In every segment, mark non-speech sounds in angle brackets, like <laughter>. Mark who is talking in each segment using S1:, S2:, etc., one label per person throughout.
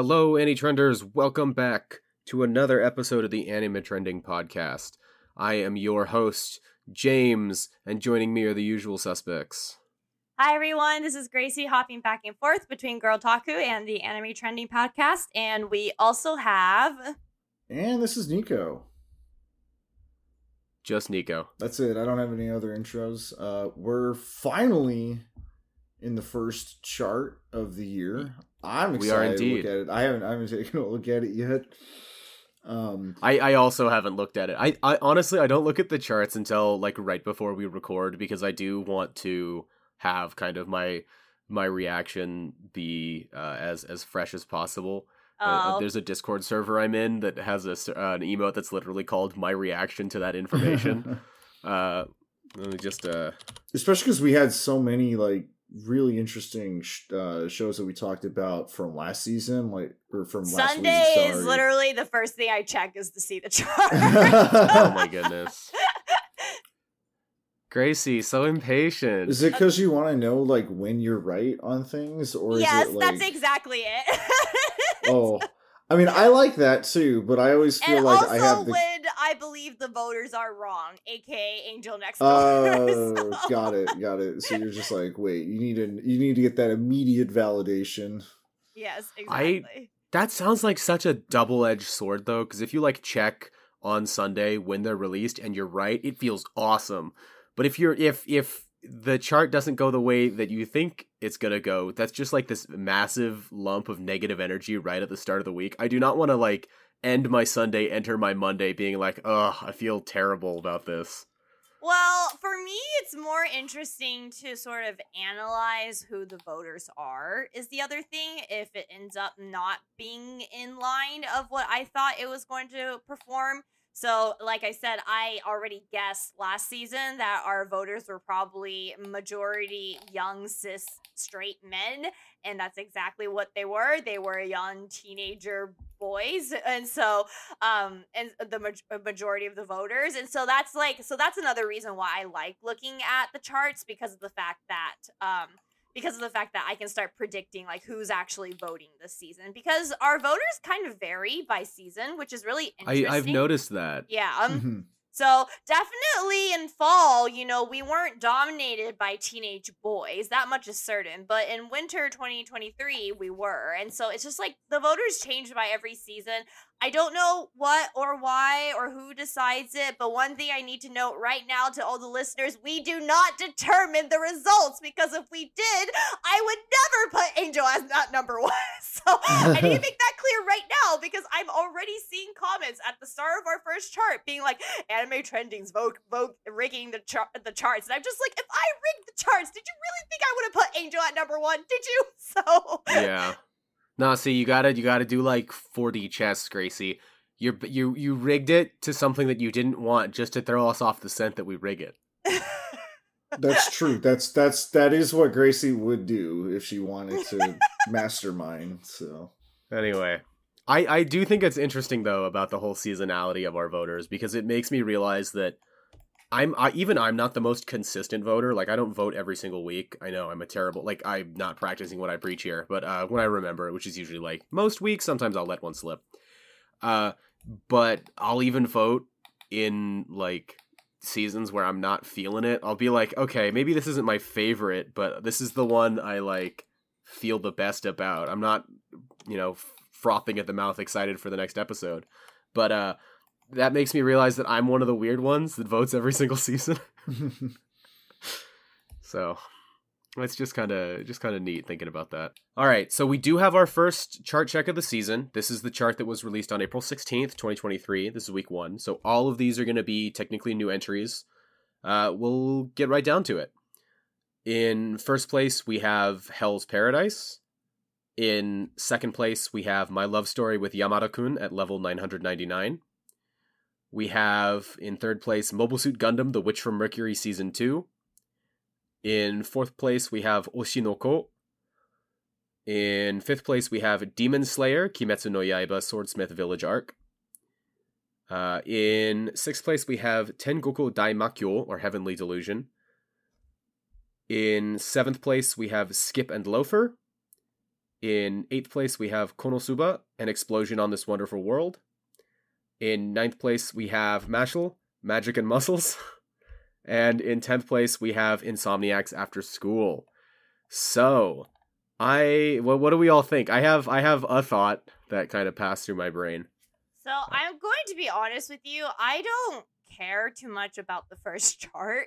S1: Hello, Annie Trenders. Welcome back to another episode of the Anime Trending Podcast. I am your host, James, and joining me are the usual suspects.
S2: Hi everyone, this is Gracie hopping back and forth between Girltaku and the Anime Trending Podcast, and we also have.
S3: And this is Neeko.
S1: Just Neeko.
S3: That's it. I don't have any other intros. Uh, we're finally in the first chart of the year. I'm excited
S1: We are
S3: to look at it. I haven't I haven't <laughs> taken a look at it yet. Um,
S1: I, I also haven't looked at it. I, I honestly I don't look at the charts until like right before we record because I do want to have kind of my my reaction be uh, as as fresh as possible. Uh,
S2: Oh,
S1: there's a Discord server I'm in that has a, s- uh, an emote that's literally called "My reaction to that information." <laughs> uh, let me just uh,
S3: especially because we had so many like really interesting sh- uh, shows that we talked about from last season, like or from last
S2: Sunday
S3: week.
S2: is literally the first thing I check is to see the <laughs> chart.
S1: oh my <laughs> goodness, Gracie, so impatient.
S3: Is it because you want to know like when you're right on things, or
S2: yes,
S3: is it like
S2: that's exactly it. <laughs>
S3: oh? I mean, I like that too, but I always feel
S2: and
S3: like
S2: also
S3: I have the
S2: when I believe the voters are wrong, aka Angel next door. <laughs>
S3: Oh,
S2: So-
S3: got it, got it. So you're just like, wait, you need to you need to get that immediate validation.
S2: Yes,
S1: I-
S2: exactly.
S1: That sounds like such a double-edged sword though, because if you like check on Sunday when they're released and you're right, it feels awesome. But if you're if if the chart doesn't go the way that you think it's gonna go, that's just like this massive lump of negative energy right at the start of the week. I do not want to like end my Sunday, enter my Monday being like, ugh, I feel terrible about this.
S2: Well, for me, it's more interesting to sort of analyze who the voters are, is the other thing. If it ends up not being in line of what I thought it was going to perform. So, like I said, I already guessed last season that our voters were probably majority young cis straight men. And that's exactly what they were. They were young teenager boys. <laughs> And so, um and the maj- uh, majority of the voters and so that's like so that's another reason why i like looking at the charts because of the fact that um because of the fact that i can start predicting like who's actually voting this season because our voters kind of vary by season which is really
S1: I
S2: interesting
S1: I've noticed that.
S2: yeah um
S3: Mhm.
S2: so definitely in fall, you know, we weren't dominated by teenage boys. That much is certain. But in winter 2023, we were. And so it's just like the voters change by every season. I don't know what or why or who decides it, but one thing I need to note right now to all the listeners, we do not determine the results because if we did, I would never put Angel as not number one. <laughs> So I need to make <laughs> that clear right now because I'm already seeing comments at the start of our first chart being like, anime trending's vote vote rigging the char- the charts and i'm just like if i rigged the charts did you really think i would have put angel at number one did you <laughs> so
S1: yeah. No, see, you gotta you gotta do like 4D chess, Gracie. You you you rigged it to something that you didn't want just to throw us off the scent that we rig it. <laughs>
S3: That's true. That's that's that is what Gracie would do if she wanted to <laughs> mastermind. So
S1: Anyway, I I do think it's interesting though about the whole seasonality of our voters because it makes me realize that I'm I, even I'm not the most consistent voter. Like I don't vote every single week. I know I'm a terrible like I'm not practicing what I preach here, but uh, when I remember, which is usually like most weeks, sometimes I'll let one slip. Uh, but I'll even vote in like seasons where I'm not feeling it. I'll be like, okay, maybe this isn't my favorite, but this is the one I like feel the best about. I'm not, you know, frothing at the mouth excited for the next episode. But uh that makes me realize that I'm one of the weird ones that votes every single <laughs> season. <laughs> So it's just kind of just kind of neat thinking about that. All right, so we do have our first chart check of the season. This is the chart that was released on April 16th, 2023. This is week 1. So all of these are going to be technically new entries. Uh we'll get right down to it. In first place, we have Hell's Paradise. In second place, we have My Love Story with Yamada Kun at level 999. We have in third place Mobile Suit Gundam The Witch from Mercury Season 2. In fourth place, we have Oshi no Ko. In fifth place, we have Demon Slayer Kimetsu no Yaiba Swordsmith Village Arc. Uh, in sixth place, we have Tengoku Daimakyo or Heavenly Delusion. In seventh place, we have Skip and Loafer. In eighth place, we have Konosuba, An Explosion on This Wonderful World. In ninth place, we have Mashle, Magic and Muscles. <laughs> And in 10th place, we have Insomniacs After School. So, I well, what do we all think? I have I have a thought that kind of passed through my brain.
S2: So I'm going to be honest with you. I don't care too much about the first <laughs> chart.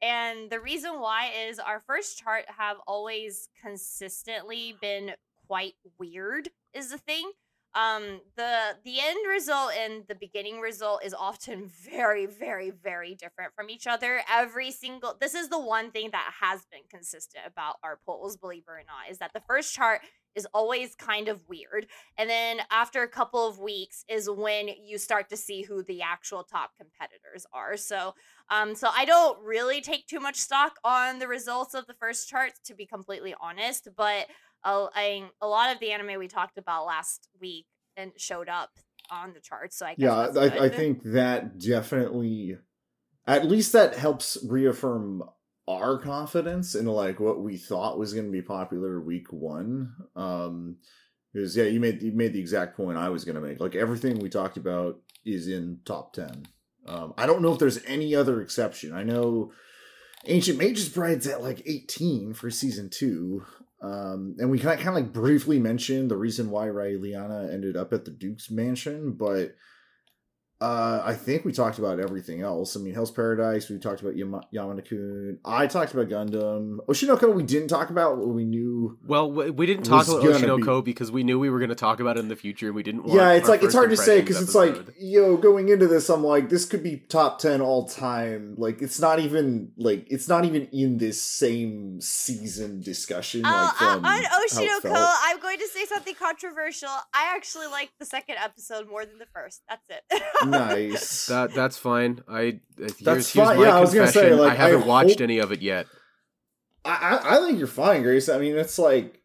S2: And the reason why is our first chart have always consistently been quite weird is the thing um the the end result and the beginning result is often <laughs> very very very different from each other. Every single this is the one thing that has been consistent about our polls believe it or not is that the first chart is always kind of weird and then after a couple of weeks is when you start to see who the actual top competitors are. So um so i don't really take too much stock on the results of the first charts to be completely honest but a, lot of the anime we talked about last week and showed up on the charts. So I guess
S3: yeah, I, I think that definitely, at least that helps reaffirm our confidence in like what we thought was going to be popular week one. Um, because yeah, you made you made the exact point I was going to make. Like everything we talked about is in top ten. Um, I don't know if there's any other exception. I know Ancient Magus Bride's at like 18 for season two. Um, and we kind of, kind of like briefly mentioned the reason why Raeliana ended up at the Duke's mansion, but uh, I think we talked about everything else. I mean, Hell's Paradise, we talked about Yama- Yamada-kun. I talked about Gundam. Oshi no Ko, we didn't talk about what we knew.
S1: Well, we we didn't talk about
S3: gonna
S1: Oshi no Ko because we knew we were going to talk about it in the future, and we didn't. Want
S3: Yeah, it's like it's hard to say because it's like yo going into this, I'm like this could be top ten all time. Like it's not even like it's not even in this same season discussion.
S2: Oh,
S3: like
S2: uh, on
S3: Oshi
S2: no
S3: Ko.
S2: I'm going to say something controversial. I actually like the second episode more than the first. That's it. <laughs>
S3: nice. <laughs>
S1: that that's fine. I here's,
S3: That's
S1: here's
S3: fine.
S1: my
S3: Yeah, I was gonna say, like,
S1: I haven't
S3: I
S1: watched
S3: hope-
S1: any of it yet.
S3: I, I I think you're fine, Grace. I mean, it's like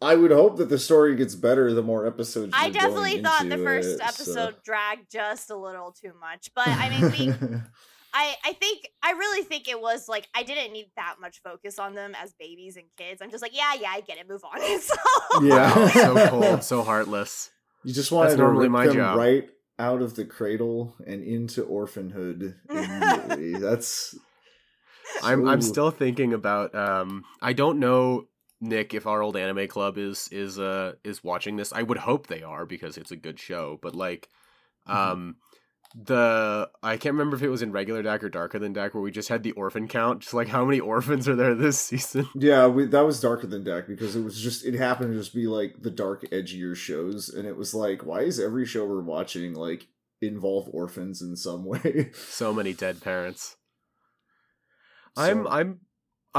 S3: I would hope that the story gets better the more episodes.
S2: I
S3: you're
S2: definitely
S3: going
S2: thought the first
S3: it, so.
S2: episode dragged just a little too much, <laughs> but I mean, we <laughs> I I think I really think it was like I didn't need that much focus on them as babies and kids. I'm just like, yeah, yeah, I get it. Move on. so
S3: Yeah.
S1: So cold, so heartless.
S3: you just wanted to
S1: normally
S3: rip
S1: my
S3: them
S1: job.
S3: right out of the cradle and into orphanhood <laughs> immediately. That's
S1: I'm I'm still thinking about um I don't know Nick if our old anime club is is uh is watching this. I would hope they are because it's a good show, but like
S3: Mm-hmm.
S1: um the I can't remember if it was in regular deck or darker than deck where we just had the orphan count, just like how many orphans are there this <laughs> season?
S3: yeah. We, that was darker than deck because it was just it happened to just be like the dark edgier shows, and it was like, why is every show we're watching like involve orphans in some <laughs> way?
S1: So many dead parents.
S3: So-
S1: I'm I'm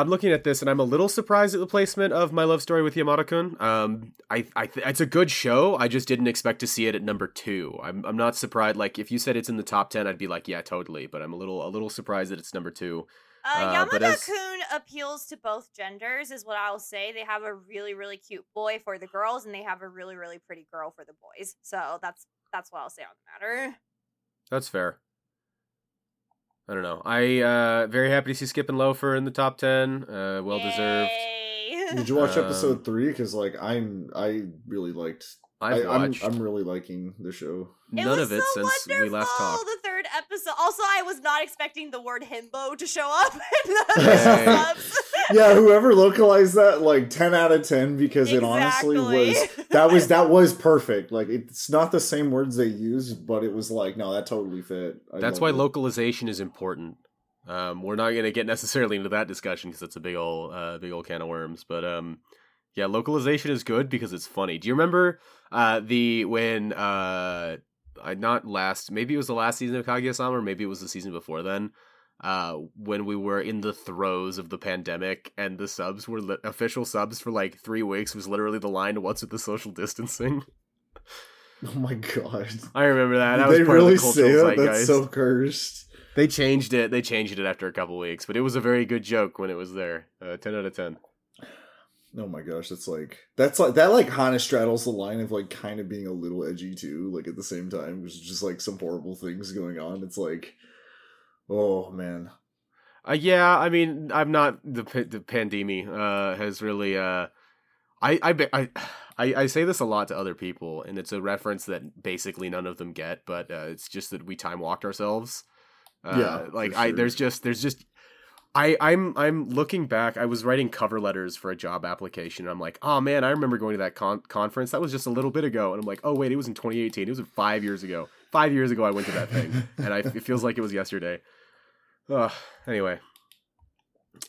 S1: looking at this and I'm a little surprised at the placement of my love story with Yamada-kun. Um, I I th- it's a good show. I just didn't expect to see it at number two. I'm I'm not surprised. Like if you said it's in the top ten, I'd be like, yeah, totally. But I'm a little a little surprised that it's number two.
S2: Uh,
S1: Uh, but as-
S2: Yamada-kun appeals to both genders, is what I'll say. They have a really, really cute boy for the girls, and they have a really, really pretty girl for the boys. So that's that's what I'll say on the matter.
S1: That's fair. I don't know. I uh very happy to see Skip and Loafer in the top ten. Uh, well deserved.
S3: Did you watch
S1: Um,
S3: episode three? Because like I'm, I really liked.
S1: I've
S3: I, I'm,
S1: watched
S3: I'm really liking the show.
S2: It
S1: none
S2: was
S1: of it
S2: so
S1: since
S2: wonderful,
S1: we last talked.
S2: The third episode. Also, I was not expecting the word himbo to show up <laughs> in the
S3: Hey.
S2: Subs.
S3: yeah, whoever localized that, like ten out of ten, because it honestly was that was that was perfect. Like it's not the same words they use, but it was like no, that totally fit. I
S1: That's why
S3: it.
S1: localization is important. Um, we're not gonna get necessarily into that discussion because it's a big old, uh, big old can of worms. But um, yeah, localization is good because it's funny. Do you remember uh, the when uh, I not last? Maybe it was the last season of Kaguya-sama, or maybe it was the season before then. Uh, when we were in the throes of the pandemic and the subs were li- official subs for like three weeks was literally the line "What's with the social distancing?" <laughs>
S3: Oh my god!
S1: I remember that. That
S3: they
S1: part
S3: really
S1: of the
S3: say
S1: cultural
S3: that? That's
S1: zeitgeist.
S3: so cursed.
S1: They changed it. They changed it after a couple weeks, but it was a very good joke when it was there. Uh, ten out of ten.
S3: Oh my gosh, that's like that's like that like of straddles the line of like kind of being a little edgy too. Like at the same time, there's just like some horrible things going on. It's like, oh man,
S1: Uh, yeah, I mean, I'm not the the pandemic uh, has really. Uh, I I I <sighs> I, I say this a lot to other people, and it's a reference that basically none of them get, but uh, it's just that we time walked ourselves. Uh,
S3: Yeah,
S1: like
S3: for
S1: I there's just there's just I I'm I'm looking back. I was writing cover letters for a job application. And I'm like, oh man, I remember going to that con- conference. That was just a little bit ago, and I'm like, oh wait, it was in 2018. It was five years ago. Five years ago, I went to that thing, and I, it feels like it was yesterday. Ugh. Anyway,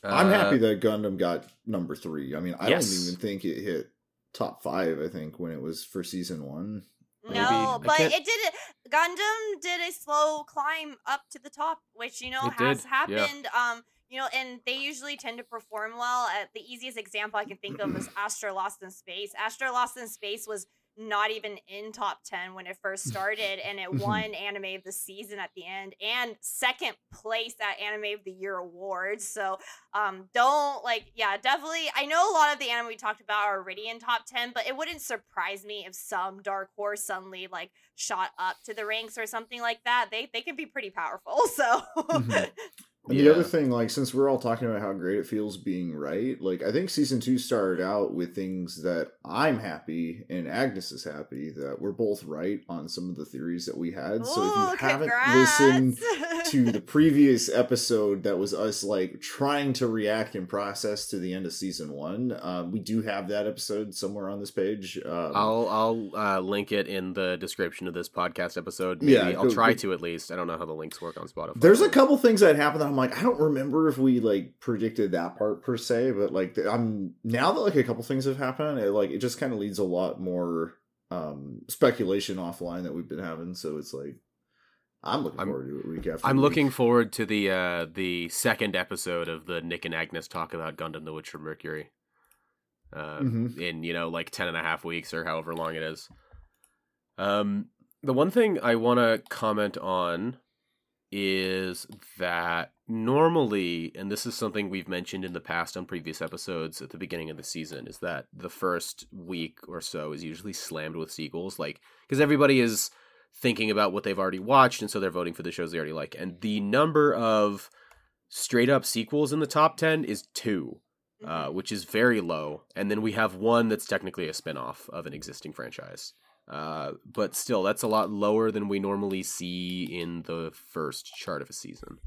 S3: I'm
S1: Uh,
S3: happy that Gundam got number three. I mean, I
S1: Yes.
S3: don't even think it hit top five. I think when it was for season one.
S2: No,
S1: I
S2: but it did. Gundam did a slow climb up to the top, which you know
S1: It
S2: has
S1: did, yeah.
S2: happened. Um, you know, and they usually tend to perform well. Uh, the easiest example I can think of is <clears throat> Astra Lost in Space. Astra Lost in Space was not even in top 10 when it first <laughs> started and it
S3: Mhm.
S2: won anime of the season at the end and second place at anime of the year awards so um don't like yeah definitely i know a lot of the anime we talked about are already in top 10 but it wouldn't surprise me if some dark horse suddenly like shot up to the ranks or something like that they they can be pretty powerful <laughs> so
S3: Mhm. <laughs> And the other thing, like, since we're all talking about how great it feels being right, like, I think season two started out with things that I'm happy and Agnes is happy that we're both right on some of the theories that we had. so if
S2: Ooh,
S3: you haven't listened to the <laughs> previous episode that was us like trying to react and process to the end of season one um, we do have that episode somewhere on this page um,
S1: I'll I'll uh, link it in the description of this podcast episode. Maybe
S3: Yeah,
S1: I'll
S3: go-
S1: try
S3: go-
S1: to at least. I don't know how the links work on Spotify.
S3: there's a couple things that happened that i'm like i don't remember if we like predicted that part per se but like i'm now that like a couple things have happened it like it just kind of leads a lot more um speculation offline that we've been having so it's like i'm looking
S1: I'm-
S3: forward to it week after
S1: I'm
S3: week.
S1: looking forward to the uh, the second episode of the Nick and Agnes talk about Gundam: The Witch from Mercury. Uh,
S3: Mhm.
S1: in you know like 10 and a half weeks or however long it is. Um, the one thing I want to comment on is that normally, and this is something we've mentioned in the past on previous episodes at the beginning of the season, is that the first week or so is usually slammed with sequels, like because everybody is thinking about what they've already watched, and so they're voting for the shows they already like. And the number of straight up sequels in the top ten is two uh,
S2: Mhm.
S1: which is very low. And then we have one that's technically a spin-off of an existing franchise. Uh, but still, that's a lot lower than we normally see in the first chart of a season.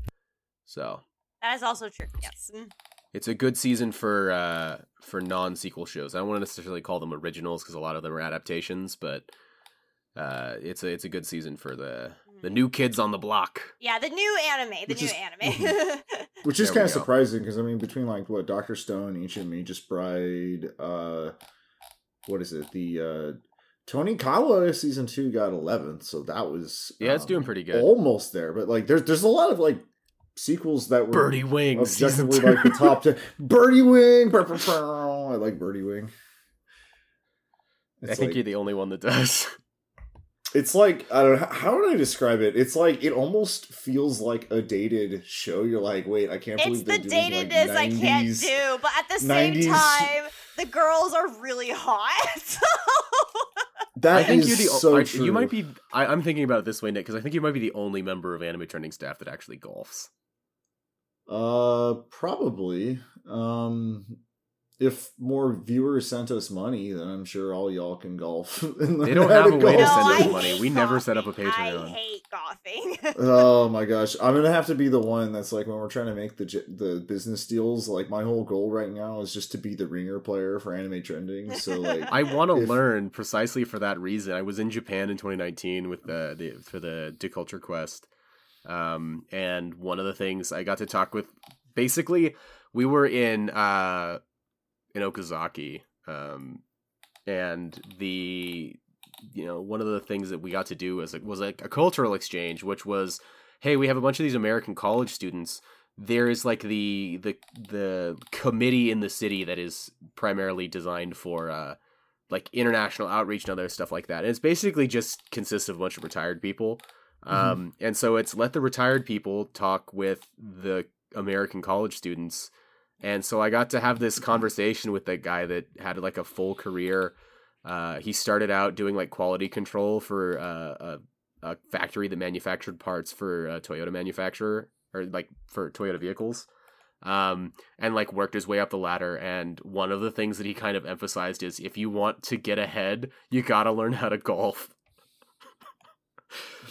S1: So
S2: that is also true yes Mm.
S1: it's a good season for uh, for non-sequel shows. I don't want to necessarily call them originals because a lot of them are adaptations, but uh, it's a it's a good season for the the new kids on the block.
S2: yeah the new anime the
S3: Which
S2: new
S3: is-
S2: anime <laughs>
S3: Which is kind of surprising because I mean, between like what Doctor Stone, Ancient Magus Bride, uh, what is it? The uh, Tonikawa season two got eleventh, so that was
S1: Yeah, it's
S3: um,
S1: doing pretty good.
S3: almost there. But like, there's there's a lot of like sequels that were
S1: Birdie Wings, season
S3: objectively like the top ten. <laughs> Birdie Wing, brr, brr, brr. I like Birdie Wing.
S1: I think
S3: like-
S1: you're the only one that does. <laughs>
S3: It's like I don't know how would I describe it. It's like it almost feels like a dated show. You're like, wait, I can't believe
S2: it's
S3: believe
S2: the datedness
S3: like
S2: I can't do, but at the same
S3: 90s
S2: time, the girls are really hot. So <laughs>
S3: That
S1: I think you're the
S3: so
S1: I-
S3: true.
S1: you might be. I, I'm thinking about it this way, Nick, because I think you might be the only member of anime trending staff that actually golfs.
S3: Uh, probably. Um, if more viewers sent us money, then I'm sure all y'all can golf. <laughs> and
S1: They don't have a way to
S2: no,
S1: send us
S2: I
S1: money.
S2: hate
S1: We never set up a
S2: golfing. I
S1: Patreon.
S2: hate golfing. <laughs>
S3: Oh my gosh, I'm gonna have to be the one that's like when we're trying to make the the business deals. Like my whole goal right now is just to be the ringer player for anime trending. So like,
S1: I want to
S3: If-
S1: learn precisely for that reason. I was in Japan in 2019 with the, the for the Deculture Quest, um, and one of the things I got to talk with, basically, we were in uh, in Okazaki, um, and the you know one of the things that we got to do was like was like a cultural exchange, which was, hey, we have a bunch of these American college students. There is like the the the committee in the city that is primarily designed for uh, like international outreach and other stuff like that. And it's basically just consists of a bunch of retired people. Um, and so it's let the retired people talk with the American college students. And so I got to have this conversation with that guy that had like a full career. Uh, he started out doing like quality control for uh, a, a factory that manufactured parts for a Toyota manufacturer or like for Toyota vehicles. um, and like worked his way up the ladder. And one of the things that he kind of emphasized is if you want to get ahead, you gotta learn how to golf.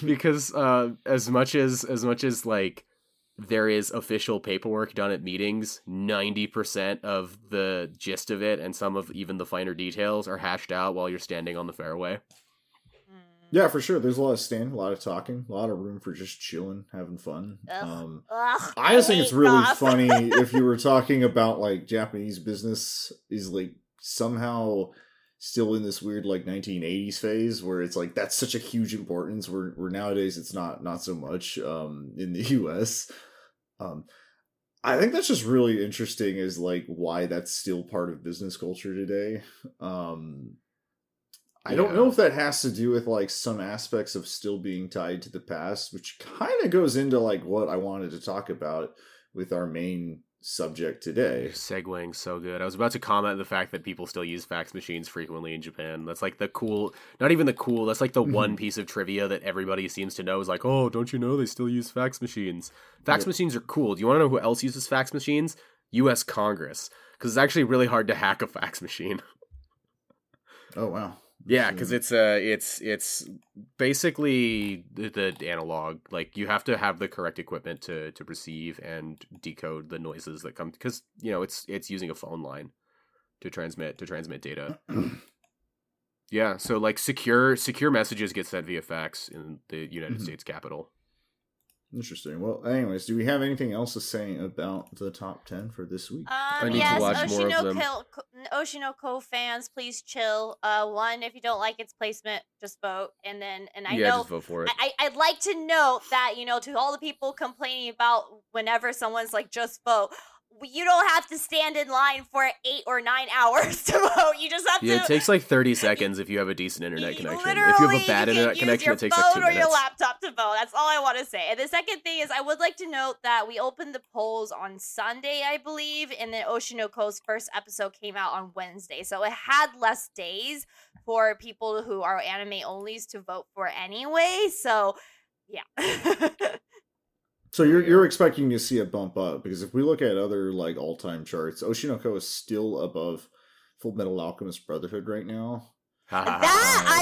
S1: <laughs> because uh, as much as as much as like there is official paperwork done at meetings, ninety percent of the gist of it and some of even the finer details are hashed out while you're standing on the fairway.
S2: Mm.
S3: Yeah, for sure. There's a lot of standing, a lot of talking, a lot of room for just chilling, having fun.
S2: Ugh.
S3: Um,
S2: Ugh,
S3: I just think it's really
S2: golf.
S3: funny if you were <laughs> talking about like Japanese business is like somehow still in this weird like 1980s phase where it's like that's such a huge importance where where nowadays it's not not so much um in the <laughs> US um I think that's just really interesting is like why that's still part of business culture today. Um I don't know if that has to do with like some aspects of still being tied to the past, which kind of goes into like what I wanted to talk about with our main subject today.
S1: Segueing so good. I was about to comment the fact that people still use fax machines frequently in Japan. That's like the cool, not even the cool, that's like the
S3: Mhm.
S1: one piece of trivia that everybody seems to know is like, oh, don't you know they still use fax machines? Fax
S3: Yep.
S1: machines are cool. Do you want to know who else uses fax machines? US Congress. Because it's actually really hard to hack a fax machine.
S3: Oh wow.
S1: Yeah, because it's uh it's it's basically the, the analog. Like you have to have the correct equipment to to receive and decode the noises that come because you know it's it's using a phone line to transmit to transmit data. <clears throat> Yeah, so like secure secure messages get sent via fax in the United
S3: Mhm.
S1: States Capitol.
S3: Interesting. Well, anyways, do we have anything else to say about the top ten for this week?
S2: Um,
S1: need to
S2: yes,
S1: watch more of them.
S2: Oshi no Ko, Oshinoko fans, please chill. Uh, one, if you don't like its placement, just vote. And then, and I
S1: yeah,
S2: know
S1: just vote for it.
S2: I, I- I'd like to note that, you know, to all the people complaining about whenever someone's like, just vote, w- you don't have to stand in line for eight or nine <laughs> hours to vote. You just have
S1: yeah,
S2: to.
S1: it takes like thirty <laughs> seconds if you have a decent internet connection. If you have a bad internet connection, it takes like two
S2: or your laptop to vote. That's all I want to say. And the second thing is, I would like to note that we opened the polls on Sunday, I believe, and then Oshi no Ko's first episode came out on Wednesday, so it had less days for people who are anime onlys to vote for anyway. So, yeah. <laughs>
S3: So you're
S1: oh,
S3: you're expecting to see a bump up because if we look at other like all time charts, Oshi no Ko is still above Fullmetal Alchemist Brotherhood right now.
S2: that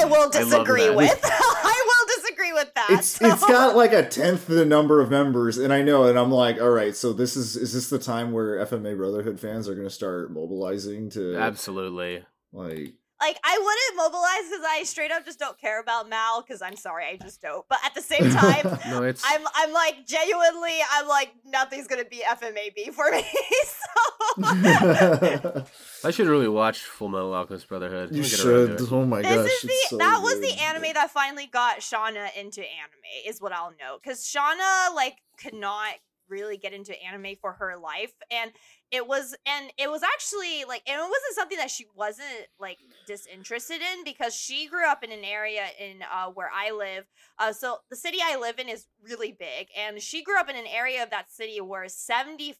S2: I will disagree
S1: that.
S2: with. <laughs> I will disagree with that.
S3: It's it's
S2: so-
S3: got like a tenth the number of members, and I know, and I'm like, all right, so this is is this the time where FMA Brotherhood fans are going to start mobilizing to
S1: Absolutely.
S3: like
S2: like I wouldn't mobilize because I straight up just don't care about Mal because I'm sorry, I just don't. But at the same <laughs> time,
S1: No, it's
S2: I'm I'm like genuinely I'm like nothing's gonna be FMAB for me. <laughs> so <laughs>
S1: I should really watch Fullmetal Alchemist Brotherhood.
S3: you
S1: Let me get around to
S3: should. Oh my
S2: this
S3: gosh,
S2: is the
S3: so
S2: that was
S3: good.
S2: the anime that finally got Shauna into anime is what I'll note because Shauna like could not really get into anime for her life and it was and it was actually like and it wasn't something that she wasn't like disinterested in because she grew up in an area in uh where I live uh so the city I live in is really big and she grew up in an area of that city where 75%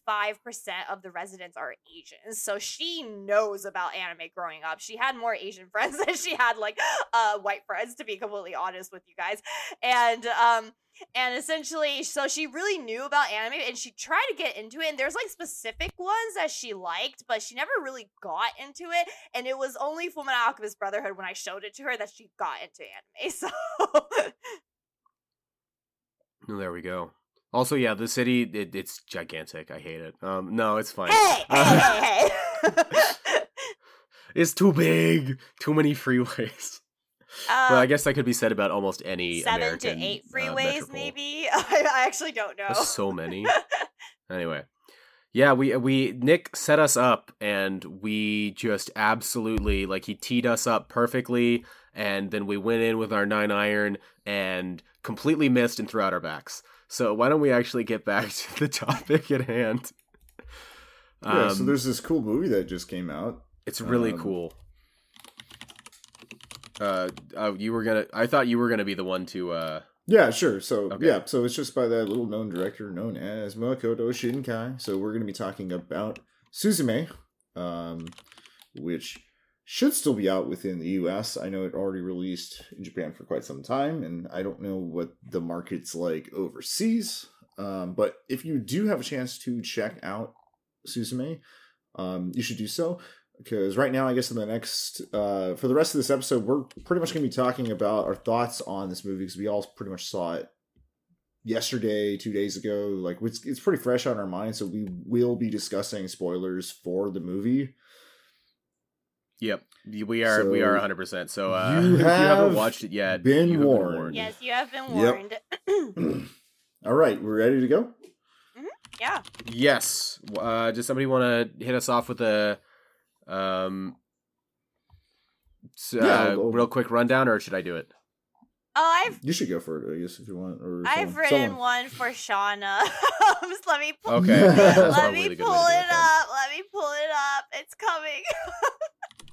S2: of the residents are Asian so she knows about anime growing up. She had more Asian <laughs> friends than she had like uh white friends to be completely honest with you guys and um and essentially so she really knew about anime and she tried to get into it and there's like specific ones that she liked but she never really got into it and it was only Fullmetal Alchemist Brotherhood when I showed it to her that she got into anime <laughs> so
S1: Oh, there we go. Also, yeah, the city it, it's gigantic. I hate it. Um, no, it's fine.
S2: hey hey hey hey <laughs>
S1: It's too big. Too many freeways.
S2: Uh,
S1: well, I guess that could be said about almost any
S2: seven
S1: American
S2: to eight
S1: uh,
S2: freeways
S1: metropole.
S2: maybe I, <laughs> I actually don't know
S1: There's so many. <laughs> anyway, yeah, we we Nick set us up, and we just absolutely like he teed us up perfectly, and then we went in with our nine iron and completely missed and threw out our backs. So why don't we actually get back <laughs> to the topic at hand?
S3: Yeah, so
S1: Um,
S3: there's this cool movie that just came out.
S1: It's really
S3: Um,
S1: cool. Uh, uh, you were gonna. I thought you were gonna be the one to. Uh,
S3: Yeah, sure. So
S1: Okay.
S3: yeah, so it's just by that little known director known as Makoto Shinkai. So we're going to be talking about Suzume, um, which should still be out within the U.S. I know it already released in Japan for quite some time, and I don't know what the market's like overseas. Um, but if you do have a chance to check out Suzume, um, you should do so because right now, I guess in the next uh, for the rest of this episode, we're pretty much going to be talking about our thoughts on this movie because we all pretty much saw it yesterday, two days ago. Like it's it's pretty fresh on our mind, so we will be discussing spoilers for the movie.
S1: Yep, we are we are 100. percent So uh,
S3: you <laughs>
S1: if you haven't watched it yet,
S3: been
S1: you have
S3: warned.
S2: yes, you have been
S3: Yep.
S2: warned. <clears throat> <clears throat>
S3: all right, we're ready to go.
S2: yeah.
S1: Yes. Uh, does somebody want to hit us off with a um, s- uh,
S3: Yeah, I'll- I'll-
S1: real quick rundown, or should I do it?
S2: Oh, I've
S3: You should go for it, I guess, if you want. Or
S2: I've
S3: someone-
S2: written
S3: someone.
S2: one for Shauna. <laughs> Just let me pull,
S1: Okay,
S3: That's <laughs>
S1: that's
S2: let me
S1: the
S2: pull
S1: way
S2: it up. Let me pull it up. It's coming.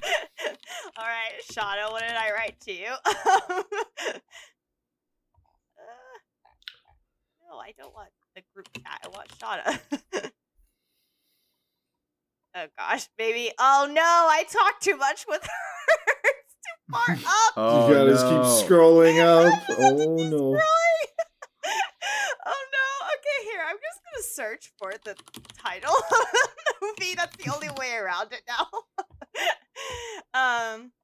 S2: <laughs> All right, Shauna, what did I write to you? Uh, no, I don't want the group chat. I want Shauna. Oh gosh, baby. Oh no, I talked too much with <laughs> her. it's too far <laughs> up.
S1: Oh
S3: you gotta
S1: no.
S3: keep scrolling up.
S2: I just have to
S3: Oh no.
S2: scrolling. <laughs> oh no. Okay, here. I'm just gonna search for the title of the movie. That's the only way around it now. um Okay,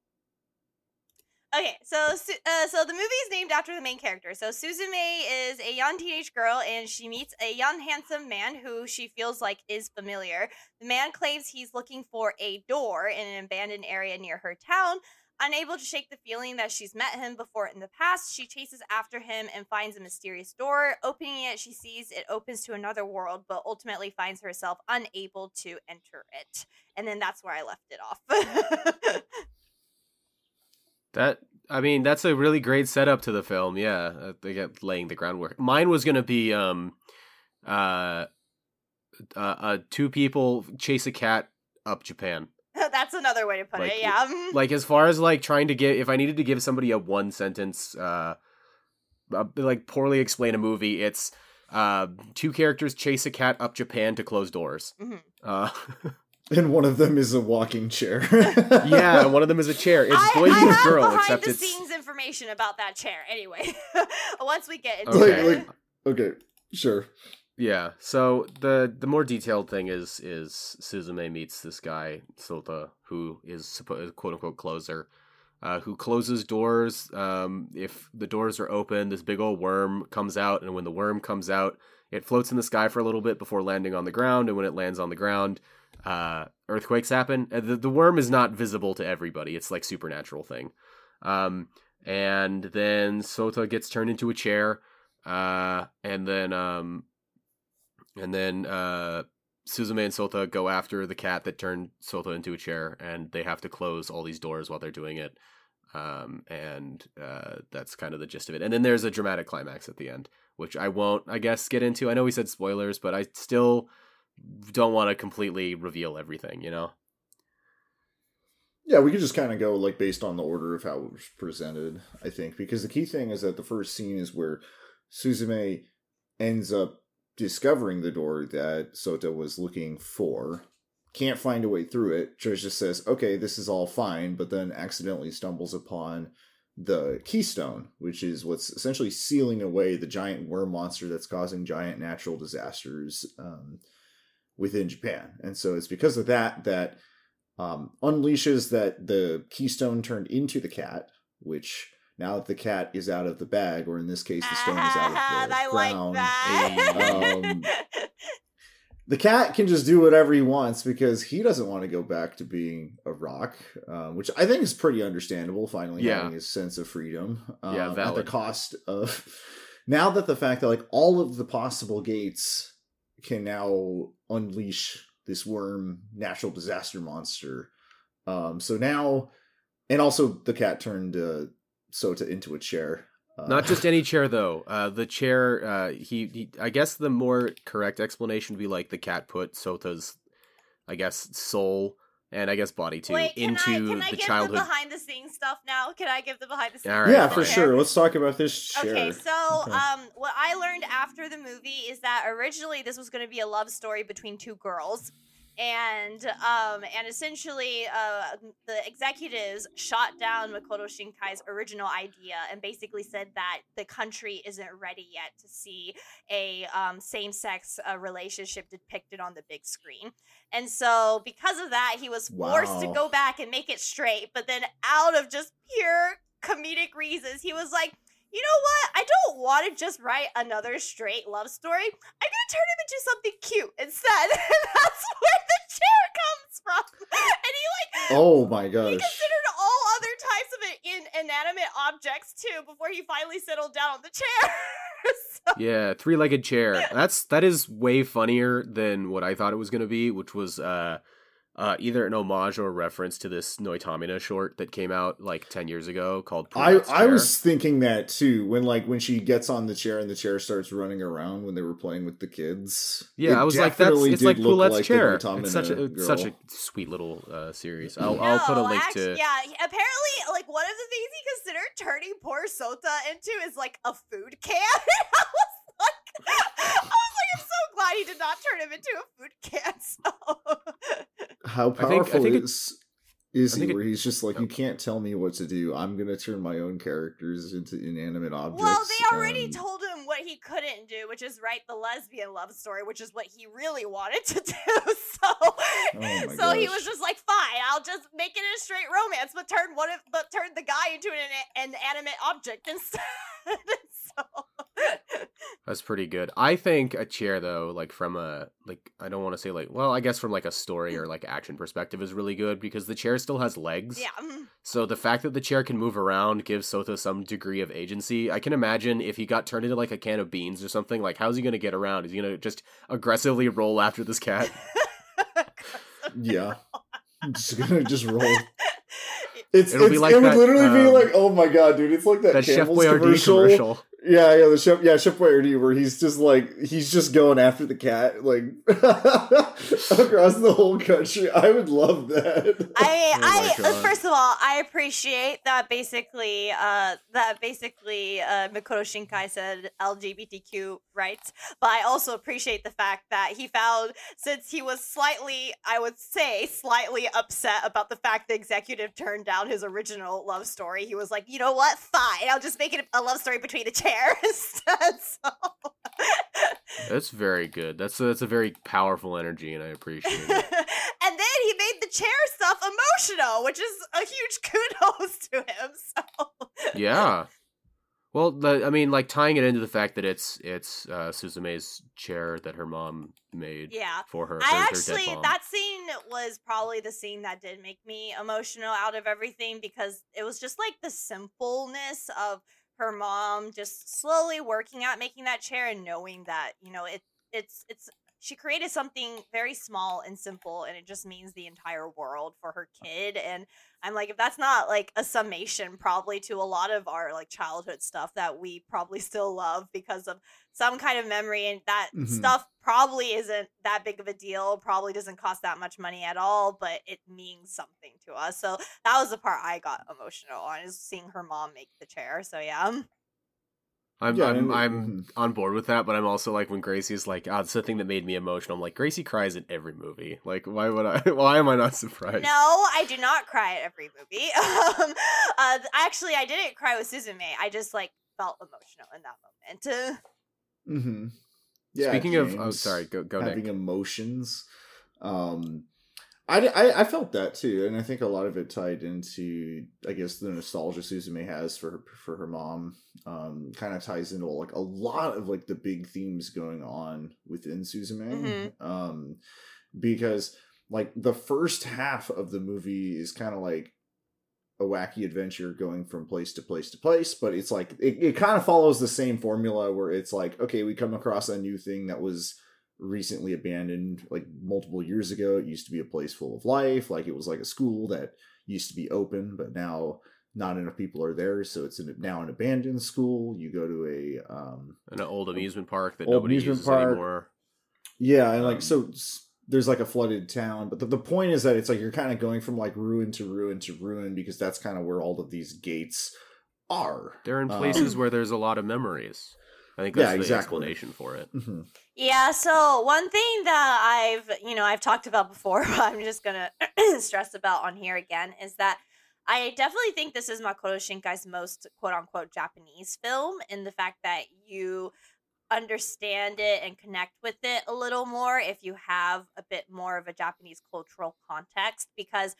S2: so uh, so the movie is named after the main character. So Suzume is a young teenage girl, and she meets a young, handsome man who she feels like is familiar. The man claims he's looking for a door in an abandoned area near her town. Unable to shake the feeling that she's met him before in the past, she chases after him and finds a mysterious door. Opening it, she sees it opens to another world, but ultimately finds herself unable to enter it. And then that's where I left it off. <laughs>
S1: That I mean, that's a really great setup to the film. Yeah, uh, they get laying the groundwork. Mine was gonna be um, uh, uh, uh two people chase a cat up Japan. <laughs>
S2: that's another way to put
S1: Like,
S2: it. Yeah. <laughs>
S1: Like as far as like trying to get, if I needed to give somebody a one sentence, uh, uh, like poorly explain a movie, it's uh, two characters chase a cat up Japan to close doors.
S2: Mhm.
S1: Uh, <laughs>
S3: And one of them is a walking chair. <laughs>
S1: yeah, and one of them is a chair. It's
S2: I,
S1: boy
S2: I
S1: meets
S2: have
S1: girl,
S2: behind
S1: except
S2: the
S1: it's
S2: scenes information about that chair. Anyway, <laughs> once we get into
S1: Okay.
S2: it.
S3: Like- Okay, sure.
S1: Yeah. So the the more detailed thing is is Suzume meets this guy Sota, who is supposed quote unquote closer, uh, who closes doors. Um, if the doors are open, this big old worm comes out, and when the worm comes out, it floats in the sky for a little bit before landing on the ground. And when it lands on the ground, uh, earthquakes happen. Uh, The, the worm is not visible to everybody. It's like supernatural thing. Um, and then Sota gets turned into a chair. Uh, and then um, and then uh, Suzume and Sota go after the cat that turned Sota into a chair, and they have to close all these doors while they're doing it. Um, and uh, that's kind of the gist of it. And then there's a dramatic climax at the end, which I won't, I guess, get into. I know we said spoilers, but I still don't want to completely reveal everything. You know?
S3: Yeah, we could just kind of go like based on the order of how it was presented, I think, because the key thing is that the first scene is where Suzume ends up discovering the door that Sota was looking for. Can't find a way through it. Trish just says, "Okay, this is all fine," but then accidentally stumbles upon the keystone, which is what's essentially sealing away the giant worm monster that's causing giant natural disasters um, within Japan. And so it's because of that that um, unleashes that the keystone turned into the cat, which now that the cat is out of the bag, or in this case, the stone is out of <laughs> the
S2: I like
S3: ground,
S2: that.
S3: um, the cat can just do whatever he wants because he doesn't want to go back to being a rock, uh, which I think is pretty understandable. Finally,
S1: Yeah.
S3: having his sense of freedom, um,
S1: Yeah,
S3: at the cost of <laughs> now that the fact that like all of the possible gates can now unleash this worm natural disaster monster. Um, so now, and also the cat turned uh, Sota into a chair. Uh,
S1: Not just any <laughs> chair though. Uh, the chair. Uh, he, he. I guess the more correct explanation would be like the cat put Sota's, I guess, soul and I guess body too
S2: Wait, can
S1: into
S2: I, can I
S1: the
S2: give
S1: childhood.
S2: the behind the scenes stuff now? Can I give the behind the scenes?
S1: All right,
S3: yeah,
S1: fine.
S3: for sure. Let's talk about this chair.
S2: Okay, so
S3: Okay.
S2: um, what I learned after the movie is that originally this was going to be a love story between two girls, and um and essentially uh the executives shot down Makoto Shinkai's original idea and basically said that the country isn't ready yet to see a um, same-sex uh, relationship depicted on the big screen. And so because of that, he was forced to go back and make it straight, but then out of just pure comedic reasons, he was like you know what? I don't want to just write another straight love story. I'm gonna turn him into something cute instead. and <laughs> that's where the chair comes from. <laughs> And he like
S3: Oh my gosh.
S2: he considered all other types of in- inanimate objects too before he finally settled down on the chair. <laughs> so,
S1: Yeah, three-legged chair. That's that is way funnier than what I thought it was going to be, which was uh uh either an homage or a reference to this Noitamina short that came out like 10 years ago called
S3: I
S1: Poulette's
S3: I was thinking that too when like when she gets on the chair and the chair starts running around when they were playing with the kids.
S1: Yeah,
S3: It
S1: I was like, that's
S3: definitely
S1: it's like
S3: look
S1: Poulette's
S3: like
S1: chair.
S3: Noitamina
S1: It's such a it's such a sweet little uh, series. I'll I'll put a link
S2: actu-
S1: to.
S2: Yeah, apparently, like one of the things he considered turning poor Sota into is like a food can. <laughs> I was like, I was like, I'm so glad he did not turn him into a food can. So. <laughs>
S3: How
S1: I think- I
S3: powerful
S1: think it-
S3: is is he?
S1: think it-
S3: where he's just like,
S1: Oh.
S3: you can't tell me what to do. I'm gonna turn my own characters into inanimate objects.
S2: Well, they already
S3: and-
S2: told him what he couldn't do, which is write the lesbian love story, which is what he really wanted to <laughs> do. So,
S3: Oh my <laughs>
S2: so he was just like, "Fine, I'll just make it a straight romance, but turn one of, but turn the guy into an, an animate object <laughs> instead." so,
S1: That's pretty good. I think a chair though, like from a like I don't want to say like well, I guess from like a story mm. or like action perspective is really good because the chair still has legs.
S2: yeah.
S1: So the fact that the chair can move around gives Sota some degree of agency. I can imagine if he got turned into like a can of beans or something, like how's he gonna get around? Is he gonna just aggressively roll after this cat? <laughs>
S3: Yeah, <laughs> just gonna just roll. <laughs> It's,
S1: It'll
S3: it's
S1: be like
S3: it would
S1: that,
S3: literally be
S1: um,
S3: like, oh my god, dude! It's like that,
S1: that Chef
S3: Campbell's
S1: Boyardee
S3: commercial.
S1: commercial.
S3: Yeah, yeah, the chef, yeah, Chef Boyardee, where he's just like he's just going after the cat, like <laughs> across the whole country. I would love that.
S2: I,
S1: Oh
S2: I
S1: God.
S2: first of all, I appreciate that basically, uh, that basically, uh, Makoto Shinkai said LGBTQ rights, but I also appreciate the fact that he found, since he was slightly, I would say, slightly upset about the fact the executive turned down his original love story, he was like, you know what, fine, I'll just make it a love story between the. chair So. <laughs>
S1: That's very good. That's a, that's a very powerful energy, and I appreciate it. <laughs>
S2: and then he made the chair stuff emotional, which is a huge <laughs> kudos to him. So
S1: yeah. Well, the, I mean, like tying it into the fact that it's it's uh, Suzume's chair that her mom made
S2: yeah.
S1: for her.
S2: I
S1: her- her dead
S2: actually that scene was probably the scene that did make me emotional out of everything because it was just like the simpleness of her mom just slowly working at making that chair and knowing that you know it it's it's she created something very small and simple and it just means the entire world for her kid and i'm like if that's not like a summation probably to a lot of our like childhood stuff that we probably <laughs> still love because of some kind of memory and that
S3: Mhm.
S2: stuff probably isn't that big of a deal probably doesn't cost that much money at all but it means something to us so that was the part i got emotional on is seeing her mom make the chair so yeah
S1: I'm
S3: Yeah,
S1: I'm,
S3: and-
S1: I'm
S3: mhm.
S1: on board with that, but I'm also like when Gracie's like, "Ah, it's the thing that made me emotional." I'm like, Gracie cries in every movie. Like, why would I? <laughs> Why am I not surprised?
S2: No, I do not cry at every movie. <laughs> Um, uh, actually, I didn't cry with Suzume. I just like felt emotional in that moment. Uh, <laughs>
S3: hmm Yeah.
S1: Speaking of, oh,
S3: James,
S1: sorry, go go
S3: having
S1: Nick.
S3: emotions. Um, I, I I felt that too, and I think a lot of it tied into I guess the nostalgia Suzume has for her, for her mom. Um, kind of ties into like a lot of like the big themes going on within Suzume.
S2: Mhm.
S3: Um, because like the first half of the movie is kind of like a wacky adventure going from place to place to place but it's like it, it kind of follows the same formula where it's like okay we come across a new thing that was recently abandoned like multiple years ago it used to be a place full of life like it was like a school that used to be open but now not enough people are there so it's an, now an abandoned school you go to a um
S1: An old amusement park that nobody uses
S3: park.
S1: anymore.
S3: Yeah, and like
S1: Um,
S3: so there's like a flooded town, but the, the point is that it's like you're kind of going from like ruin to ruin to ruin because that's kind of where all of these gates are.
S1: They're in
S3: Um,
S1: places where there's a lot of memories. I think that's
S3: Yeah,
S1: the
S3: exactly.
S1: explanation for it.
S3: Mhm.
S2: Yeah, so one thing that I've, you know, I've talked about before, <laughs> but I'm just going to <clears throat> stress about on here again is that I definitely think this is Makoto Shinkai's most quote unquote Japanese film in the fact that you understand it and connect with it a little more if you have a bit more of a Japanese cultural context because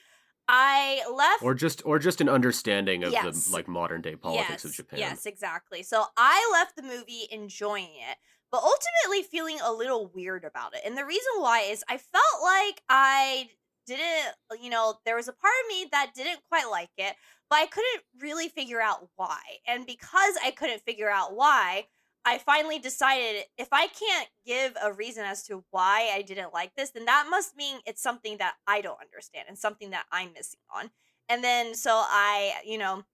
S2: I left
S1: Or just or just an understanding of
S2: Yes.
S1: the like modern day politics of Japan.
S2: Yes, exactly. So I left the movie enjoying it, but ultimately feeling a little weird about it. And the reason why is I felt like I didn't, you know, there was a part of me that didn't quite like it, but I couldn't really figure out why. And because I couldn't figure out why, I finally decided if I can't give a reason as to why I didn't like this, then that must mean it's something that I don't understand and something that I'm missing on. And then so I, you know,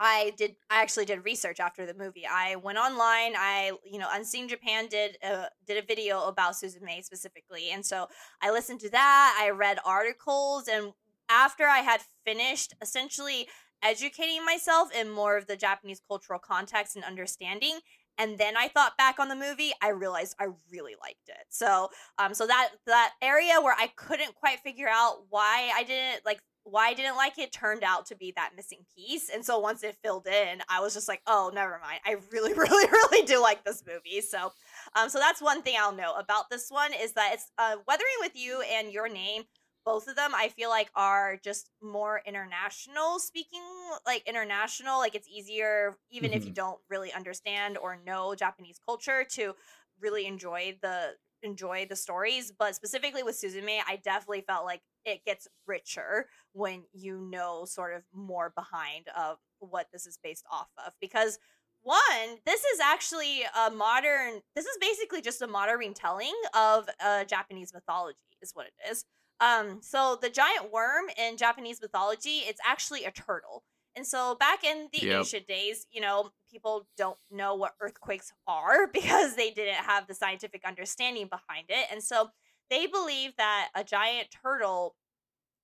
S2: I did I actually did research after the movie. I went online, I you know, Unseen Japan did uh, did a video about Suzume specifically. And so I listened to that, I read articles and after I had finished essentially educating myself in more of the Japanese cultural context and understanding, and then I thought back on the movie, I realized I really liked it. So, um, so that that area where I couldn't quite figure out why I didn't like why I didn't like it turned out to be that missing piece. And so once it filled in, I was just like, oh, never mind. I really, <laughs> really, really do like this movie. So, um, so that's one thing I'll note about this one is that it's uh, Weathering with You and Your Name. Both of them, I feel like, are just more international speaking, like international. Like it's easier, even if you don't really understand or know Japanese culture, to really enjoy the enjoy the stories. But specifically with Suzume, I definitely felt like it gets richer when you know sort of more behind of what this is based off of because one this is actually a modern this is basically just a modern retelling of uh, japanese mythology is what it is um so the giant worm in japanese mythology it's actually a turtle. And so back in the
S1: Yep.
S2: ancient days you know people don't know what earthquakes are <laughs> because they didn't have the scientific understanding behind it. And so they believe that a giant turtle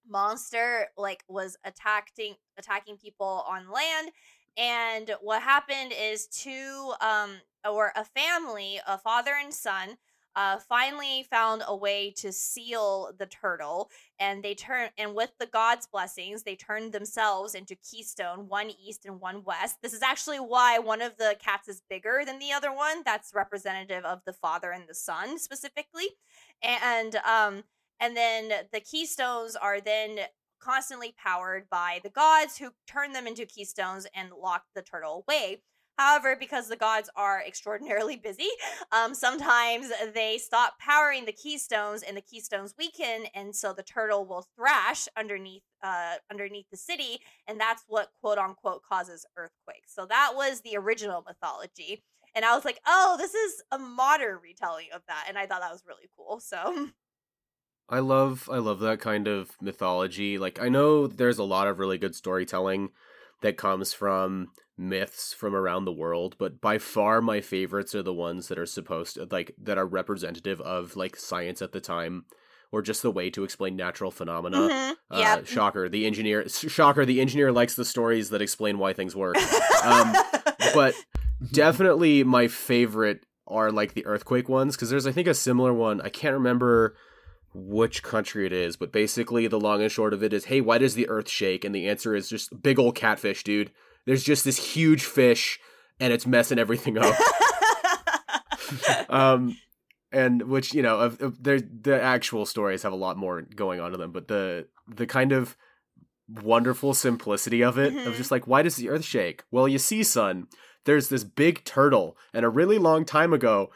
S2: monster like was attacking attacking people on land. And what happened is two um or a family a father and son uh finally found a way to seal the turtle and they turn and with the god's blessings they turned themselves into keystone one east and one west. This is actually why one of the cats is bigger than the other one that's representative of the father and the son specifically. And um and then the keystones are then constantly powered by the gods who turn them into keystones and lock the turtle away however because the gods are extraordinarily busy um, sometimes they stop powering the keystones and the keystones weaken and so the turtle will thrash underneath uh, underneath the city and that's what quote unquote causes earthquakes so that was the original mythology and i was like oh this is a modern retelling of that and i thought that was really cool so
S1: I love I love that kind of mythology. Like I know there's a lot of really good storytelling that comes from myths from around the world, but by far my favorites are the ones that are supposed to like that are representative of like science at the time or just the way to explain natural phenomena.
S2: Mhm.
S1: Uh,
S2: Yep.
S1: Shocker, the engineer shocker, the engineer likes the stories that explain why things work. Um, <laughs> but definitely my favorite are like the earthquake ones because there's I think a similar one. I can't remember which country it is, but basically the long and short of it is, hey, why does the earth shake? And the answer is just big old catfish, dude. There's just this huge fish and it's messing everything up. <laughs> um and which you know of, of the actual stories have a lot more going on to them but the the kind of wonderful simplicity of it of
S2: Mhm.
S1: just like why does the earth shake well you see son there's this big turtle and a really long time ago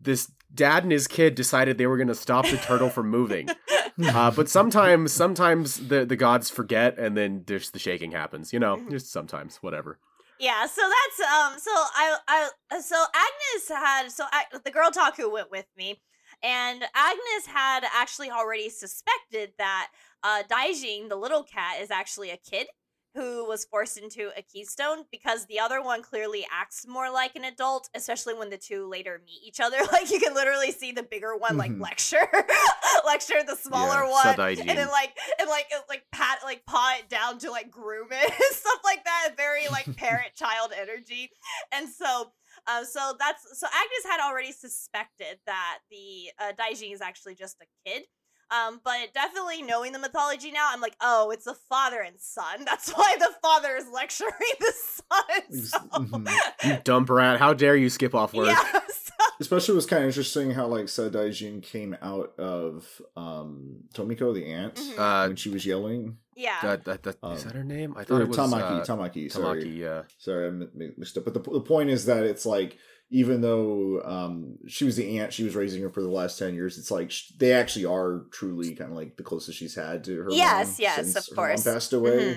S1: this dad and his kid decided they were going to stop the turtle from moving. <laughs> Uh, but sometimes sometimes the the gods forget and then just the shaking happens you know? Just sometimes whatever.
S2: Yeah so that's um so i i so agnes had so I, the girl talk who went with me and agnes had actually already suspected that uh Daijin the little cat is actually a kid who was forced into a keystone because the other one clearly acts more like an adult especially when the two later meet each other <laughs> like you can literally see the bigger one like
S3: Mhm.
S2: lecture <laughs> lecture the smaller
S1: Yeah,
S2: one and then like and like uh, like pat like paw it down to like groom it <laughs> and stuff like that very like parent child energy and so Uh, so that's so Agnes had already suspected that the uh, Daijin is actually just a kid. Um, but definitely knowing the mythology now, I'm like, oh, it's the father and son. <laughs> That's why the father is lecturing the son. So,
S3: Mhm.
S1: You dumb brat! How dare you skip off work? <laughs>
S2: yeah, so-
S3: Especially was kind of interesting how like Sadaijin came out of um Tomiko the aunt
S2: Mhm.
S1: Uh,
S3: when she was yelling.
S2: yeah.
S1: that, that, that, is
S3: Um,
S1: that her name? I thought it was
S3: Tamaki,
S1: uh,
S3: Tamaki, sorry.
S1: Tamaki. Yeah.
S3: Sorry, I mi- mi- mixed up. But the, the point is that it's like even though um she was the aunt, she was raising her for the last ten years. It's like sh- they actually are truly kind of like the closest she's had to her.
S2: Yes,
S3: mom
S2: yes,
S3: since
S2: of
S3: her mom
S2: course.
S3: passed away.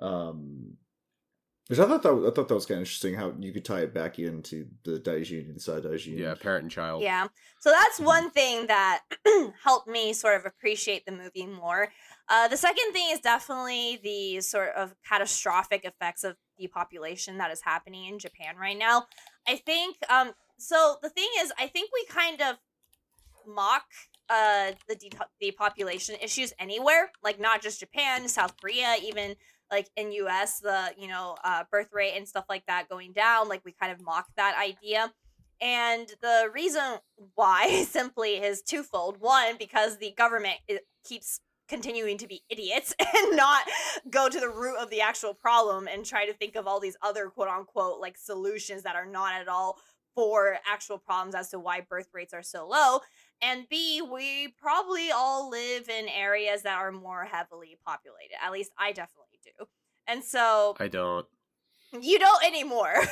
S2: Mhm.
S3: Um, because I thought that I thought that was kind of interesting how you could tie it back into the Daijin inside Daijin.
S1: Yeah, parent and child.
S2: Yeah. So that's
S3: Mhm.
S2: one thing that <clears throat> helped me sort of appreciate the movie more. Uh, the second thing is definitely the sort of catastrophic effects of depopulation that is happening in Japan right now. I think, um, so the thing is, I think we kind of mock uh, the de- depopulation issues anywhere, like not just Japan, South Korea, even like in US, the, you know, uh, birth rate and stuff like that going down. Like we kind of mock that idea. And the reason why <laughs> simply is twofold. One, because the government keeps continuing to be idiots <laughs> and not go to the root of the actual problem and try to think of all these other quote unquote like solutions that are not at all for actual problems as to why birth rates are so low. And B, we probably all live in areas that are more heavily populated. At least I definitely do. And so
S1: I don't.
S2: You don't anymore. <laughs>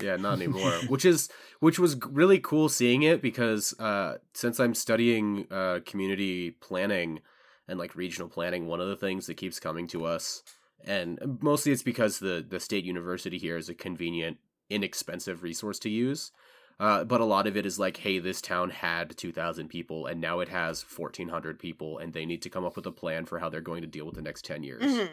S1: Yeah, not anymore. which is which was really cool seeing it because uh since I'm studying uh community planning and like regional planning, one of the things that keeps coming to us and mostly it's because the the state university here is a convenient inexpensive resource to use. Uh, but a lot of it is like, hey, this town had 2,000 people and now it has 1,400 people, and they need to come up with a plan for how they're going to deal with the next 10 years
S2: Mhm.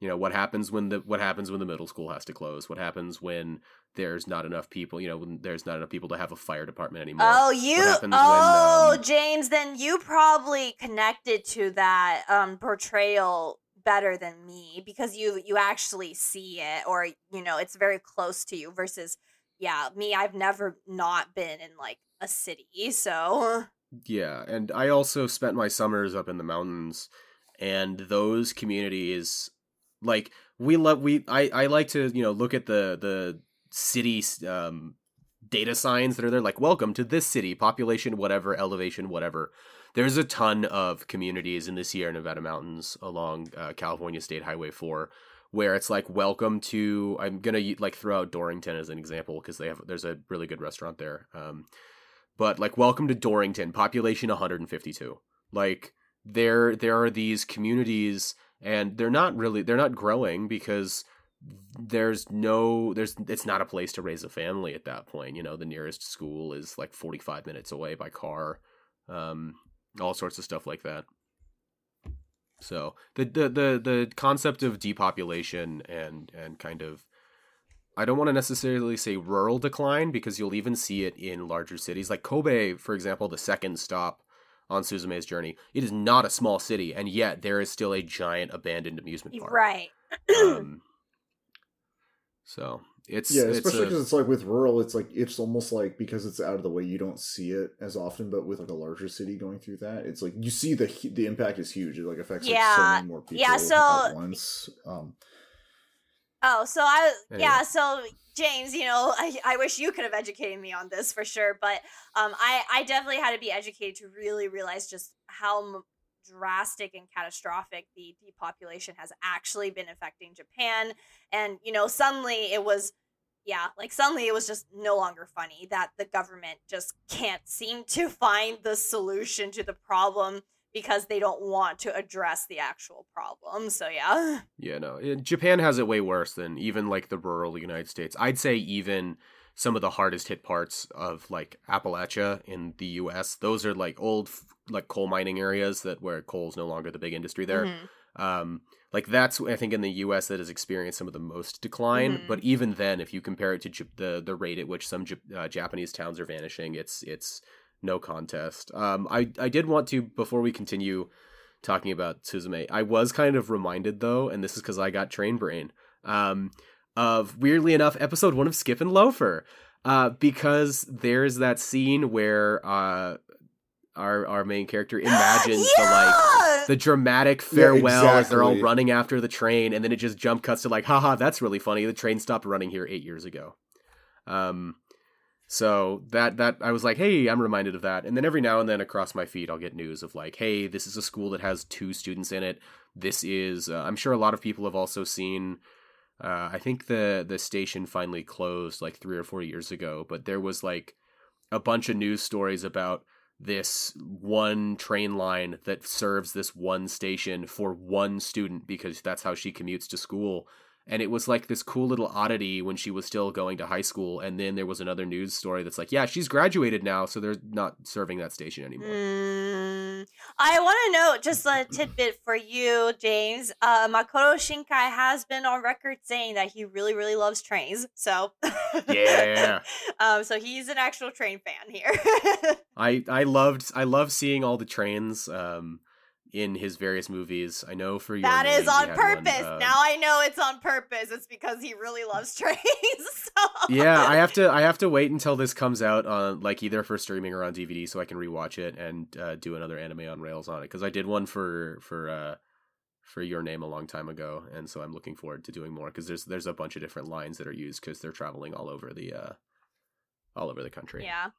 S1: You know what happens when the what happens when the middle school has to close what happens when there's not enough people you know when there's not enough people to have a fire department anymore
S2: Oh, you.
S1: happens when,
S2: Oh,
S1: um,
S2: James, then you probably connected to that um portrayal better than me because you you actually see it or you know it's very close to you versus yeah me I've never not been in like a city so
S1: yeah and i also spent my summers up in the mountains and those communities like we love we i i like to you know look at the the city um data signs that are there like welcome to this city population whatever elevation whatever. There's a ton of communities in the sierra nevada mountains along uh, california state highway 4 where it's like welcome to i'm gonna like throw out dorrington as an example because they have there's a really good restaurant there um but like welcome to dorrington population 152 like there there are these communities and they're not really they're not growing because there's no there's it's not a place to raise a family at that point. You know the nearest school is like 45 minutes away by car um all sorts of stuff like that. So the the the, the concept of depopulation and and kind of I don't want to necessarily say rural decline because you'll even see it in larger cities. Like Kobe for example the second stop on Suzume's journey it is not a small city and yet there is still a giant abandoned amusement park
S2: right
S1: um, <clears throat> so it's
S3: yeah,
S1: it's
S3: especially because it's like with rural, it's like it's almost like because it's out of the way, you don't see it as often. But with like a larger city going through that, it's like you see the the impact is huge. It like affects like so
S2: Yeah,
S3: many more people
S2: yeah, so-
S3: at once. Um,
S2: Oh, so I
S1: Anyway.
S2: yeah, so James, you know, I, I wish you could have educated me on this for sure, but um I I definitely had to be educated to really realize just how m- drastic and catastrophic the depopulation has actually been affecting Japan and you know, suddenly it was yeah, like suddenly it was just no longer funny that the government just can't seem to find the solution to the problem because they don't want to address the actual problem. So yeah. <sighs>
S1: Yeah, no. eh, Japan has it way worse than even like the rural United States. I'd say even some of the hardest hit parts of like Appalachia in the US, those are like old like coal mining areas that where coal is no longer the big industry there.
S2: Mhm.
S1: Um like that's I think in the US that has experienced some of the most decline,
S2: Mhm.
S1: but even then if you compare it to Jap- the the rate at which some Jap- uh, Japanese towns are vanishing, it's it's no contest. Um I I did want to before we continue talking about Suzume. I was kind of reminded though, and this is because I got train brain. Um, of weirdly enough episode one of Skip and Loafer, uh, because there's that scene where uh, our our main character <gasps> imagines the like the dramatic farewell
S3: Yeah,
S1: as they're all running after the train, and then it just jump cuts to like, haha, that's really funny. The train stopped running here eight years ago. Um, so that that I was like, hey, I'm reminded of that. And then every now and then across my feed, I'll get news of like, hey, this is a school that has two students in it. This is, uh, I'm sure a lot of people have also seen. Uh, I think the the station finally closed like three or four years ago, but there was like a bunch of news stories about this one train line that serves this one station for one student because that's how she commutes to school. And it was like this cool little oddity when she was still going to high school. And then there was another news story that's like, yeah, she's graduated now, so they're not serving that station anymore.
S2: Mm, I want to know just a tidbit for you, James. Uh, Makoto Shinkai has been on record saying that he really, really loves trains. So
S1: Yeah. <laughs>
S2: um, so he's an actual train fan here. <laughs>
S1: I I loved I love seeing all the trains um in his various movies. I know for your
S2: that is on
S1: had one,
S2: purpose.
S1: uh,
S2: now I know it's on purpose. It's because he really loves <laughs> trains. so.
S1: yeah, I have to I have to wait until this comes out on like either for streaming or on DVD so I can rewatch it and uh, do another anime on rails on it because I did one for for uh for your name a long time ago and so I'm looking forward to doing more because there's there's a bunch of different lines that are used because they're traveling all over the uh all over the country.
S2: Yeah.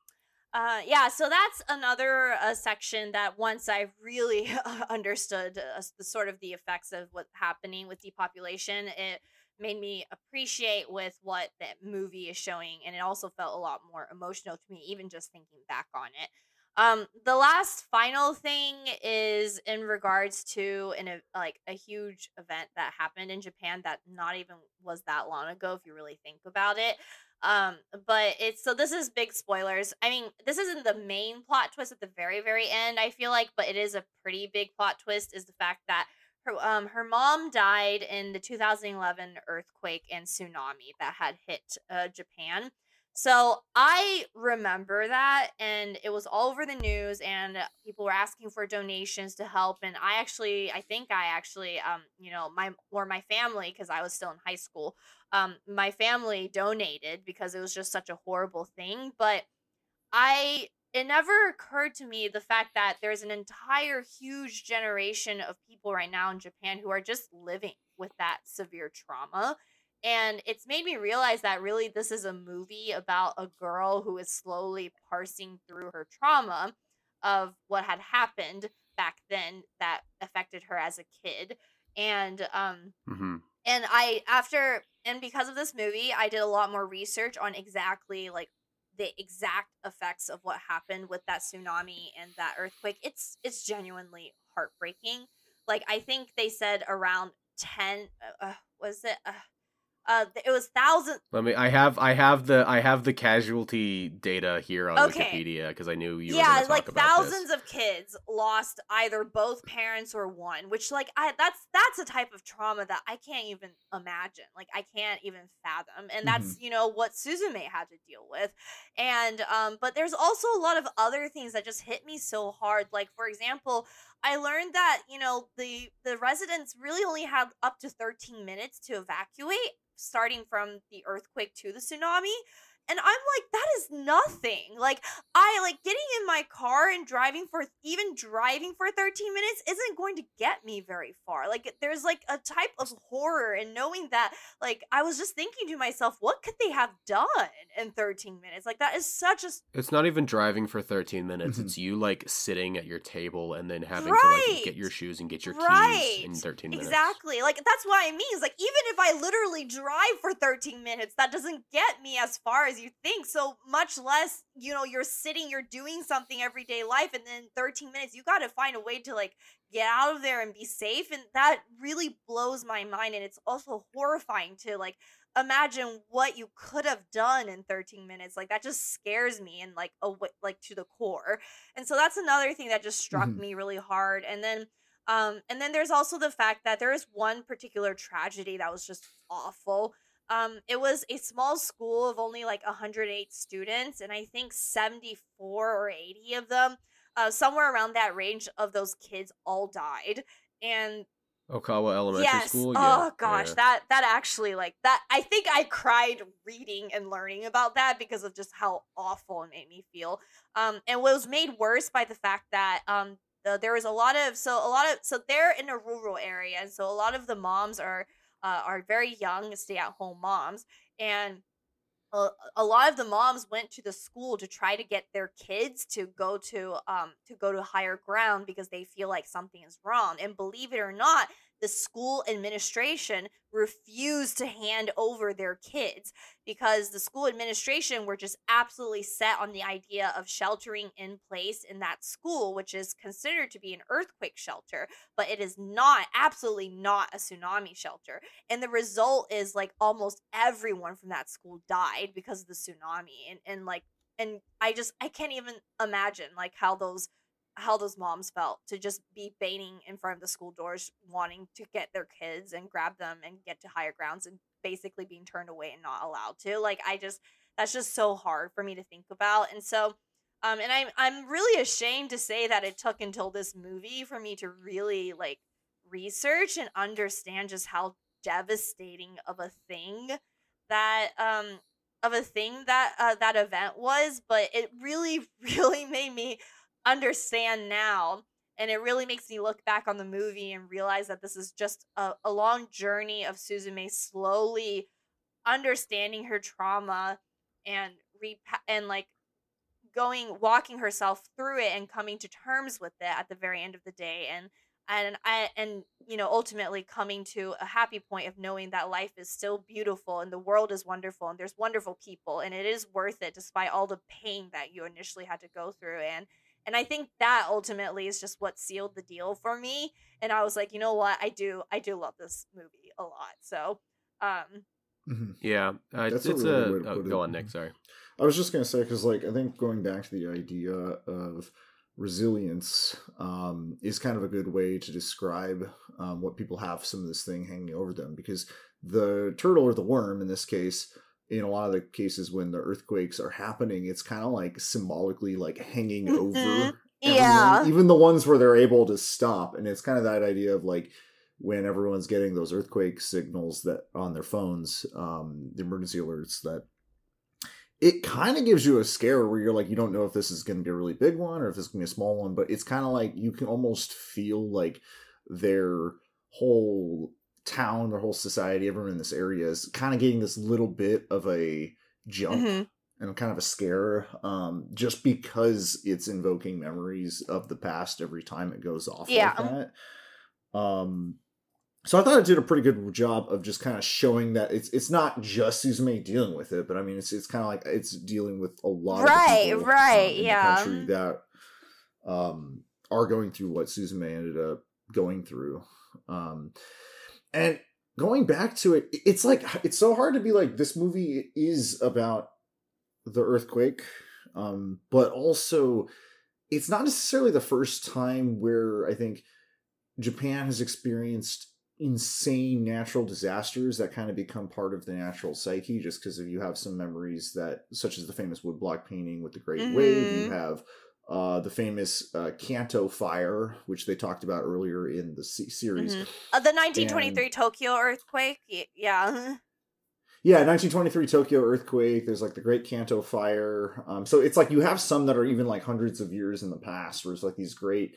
S2: Uh, yeah, so that's another uh, section that once I really <laughs> understood uh, the sort of the effects of what's happening with depopulation, it made me appreciate with what that movie is showing, and it also felt a lot more emotional to me, even just thinking back on it. Um, the last final thing is in regards to an e- like a huge event that happened in Japan that not even was that long ago, if you really think about it. Um, but it's so this is big spoilers. I mean, this isn't the main plot twist at the very, very end, I feel like, but it is a pretty big plot twist is the fact that her um her mom died in the 2011 earthquake and tsunami that had hit uh, Japan. So I remember that, and it was all over the news, and people were asking for donations to help. And I actually, I think I actually, um, you know, my or my family, because I was still in high school, um, my family donated because it was just such a horrible thing. But I, it never occurred to me the fact that there's an entire huge generation of people right now in Japan who are just living with that severe trauma. And it's made me realize that really this is a movie about a girl who is slowly parsing through her trauma of what had happened back then that affected her as a kid. And um
S1: hmm
S2: and I after and because of this movie, I did a lot more research on exactly like the exact effects of what happened with that tsunami and that earthquake. It's it's genuinely heartbreaking. Like I think they said around 10 uh, uh, was it uh, uh it was thousands
S1: Let me. I have. I have the. I have the casualty data here on
S2: Okay.
S1: Wikipedia because I knew you. were
S2: yeah like thousands
S1: This.
S2: of kids lost either both parents or one which like i that's that's a type of trauma that i can't even imagine like i can't even fathom and that's you know what suzume had to deal with and um but there's also a lot of other things that just hit me so hard like for example i learned that you know the the residents really only had up to 13 minutes to evacuate starting from the earthquake to the tsunami and I'm like, that is nothing. Like, I like getting in my car and driving for even driving for 13 minutes isn't going to get me very far. Like, there's like a type of horror in knowing that, like, I was just thinking to myself, what could they have done in 13 minutes? Like, that is such a.
S1: It's not even driving for 13 minutes.
S3: Mhm.
S1: It's you like sitting at your table and then having to like get your shoes and get your
S2: Right.
S1: keys in 13 minutes.
S2: Exactly. Like that's what I mean. Is like even if I literally drive for 13 minutes, that doesn't get me as far as you think. So much less, you know, you're sitting, you're doing something everyday life, and then 13 minutes, you got to find a way to like get out of there and be safe. And that really blows my mind. And it's also horrifying to like imagine what you could have done in 13 minutes. Like that just scares me and like a like to the core. And so that's another thing that just struck
S3: Mhm.
S2: me really hard. And then um, and then there's also the fact that there is one particular tragedy that was just awful. Um, it was a small school of only like 108 students, and I think 74 or 80 of them, uh, somewhere around that range of those kids, all died. And
S1: Okawa Elementary
S2: yes.
S1: School.
S2: Oh
S1: yeah,
S2: gosh,
S1: yeah.
S2: that that actually like that. I think I cried reading and learning about that because of just how awful it made me feel. Um, and what was made worse by the fact that um, the, there was a lot of so a lot of so they're in a rural area, and so a lot of the moms are uh, are very young, stay at home moms, and a, a lot of the moms went to the school to try to get their kids to go to um to go to higher ground because they feel like something is wrong and believe it or not the school administration refused to hand over their kids because the school administration were just absolutely set on the idea of sheltering in place in that school which is considered to be an earthquake shelter but it is not absolutely not a tsunami shelter. And the result is like almost everyone from that school died because of the tsunami and and like and i just i can't even imagine like how those how those moms felt to just be baiting in front of the school doors wanting to get their kids and grab them and get to higher grounds and basically being turned away and not allowed to like i just that's just so hard for me to think about and so um and i'm i'm really ashamed to say that it took until this movie for me to really like research and understand just how devastating of a thing that um of a thing that uh, that event was but it really <laughs> really made me understand now and it really makes me look back on the movie and realize that this is just a, a long journey of Suzume slowly understanding her trauma and repa- and like going walking herself through it and coming to terms with it at the very end of the day and and I and you know ultimately coming to a happy point of knowing that life is still beautiful and the world is wonderful and there's wonderful people and it is worth it despite all the pain that you initially had to go through and and I think that ultimately is just what sealed the deal for me and I was like you know what I do I do love this movie a lot so um
S3: Mhm.
S1: Yeah, uh,
S3: That's
S1: it's
S3: a really
S1: a.
S3: way to
S1: oh,
S3: put
S1: go
S3: it.
S1: on, Nick. Sorry.
S3: I was just gonna say because, like, I think going back to the idea of resilience um, is kind of a good way to describe um, what people have some of this thing hanging over them. Because the turtle or the worm, in this case, in a lot of the cases when the earthquakes are happening, it's kind of like symbolically like hanging
S2: Mhm.
S3: over. everyone,
S2: yeah
S3: even the ones where they're able to stop, and it's kind of that idea of like when everyone's getting those earthquake signals that on their phones, um, the emergency alerts that it kind of gives you a scare where you're like you don't know if this is going to be a really big one or if it's going to be a small one, but it's kind of like you can almost feel like their whole town, their whole society, everyone in this area is kind of getting this little bit of a jump
S2: Mhm.
S3: and kind of a scare um just because it's invoking memories of the past every time it goes off
S2: Yeah.
S3: like that um so I thought it did a pretty good job of just kind of showing that it's it's not just Suzume dealing with it, but I mean it's it's kind of like it's dealing with a lot of
S2: Right,
S3: people,
S2: right,
S3: um, in the
S2: yeah.
S3: country that um are going through what Suzume ended up going through. Um and going back to it, it's like it's so hard to be like this movie is about the earthquake, um, but also it's not necessarily the first time where I think Japan has experienced insane natural disasters that kind of become part of the natural psyche just because if you have some memories that such as the famous woodblock painting with the great wave you
S2: Mhm.
S3: have uh, the famous uh, Kanto fire, which they talked about earlier in the se- series.
S2: Mhm. Uh, the 1923 Tokyo earthquake. y- Yeah. <laughs>
S3: Yeah, 1923 Tokyo earthquake. There's like the Great Kanto fire. Um, so it's like you have some that are even like hundreds of years in the past, where it's like these great,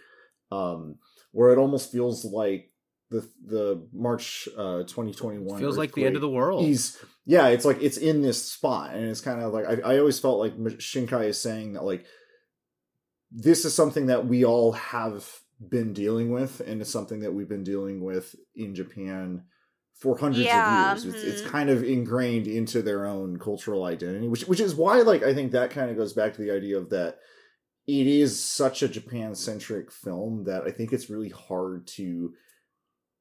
S3: um, where it almost feels like the the March uh 2021
S1: Feels like the end of the world.
S3: is yeah, it's like it's in this spot, and it's kind of like I, I always felt like Shinkai is saying that like this is something that we all have been dealing with, and it's something that we've been dealing with in Japan for hundreds
S2: Yeah,
S3: of years. It's, it's
S2: mhm.
S3: kind of ingrained into their own cultural identity, which which is why like I think that kind of goes back to the idea of that it is such a Japan centric film that I think it's really hard to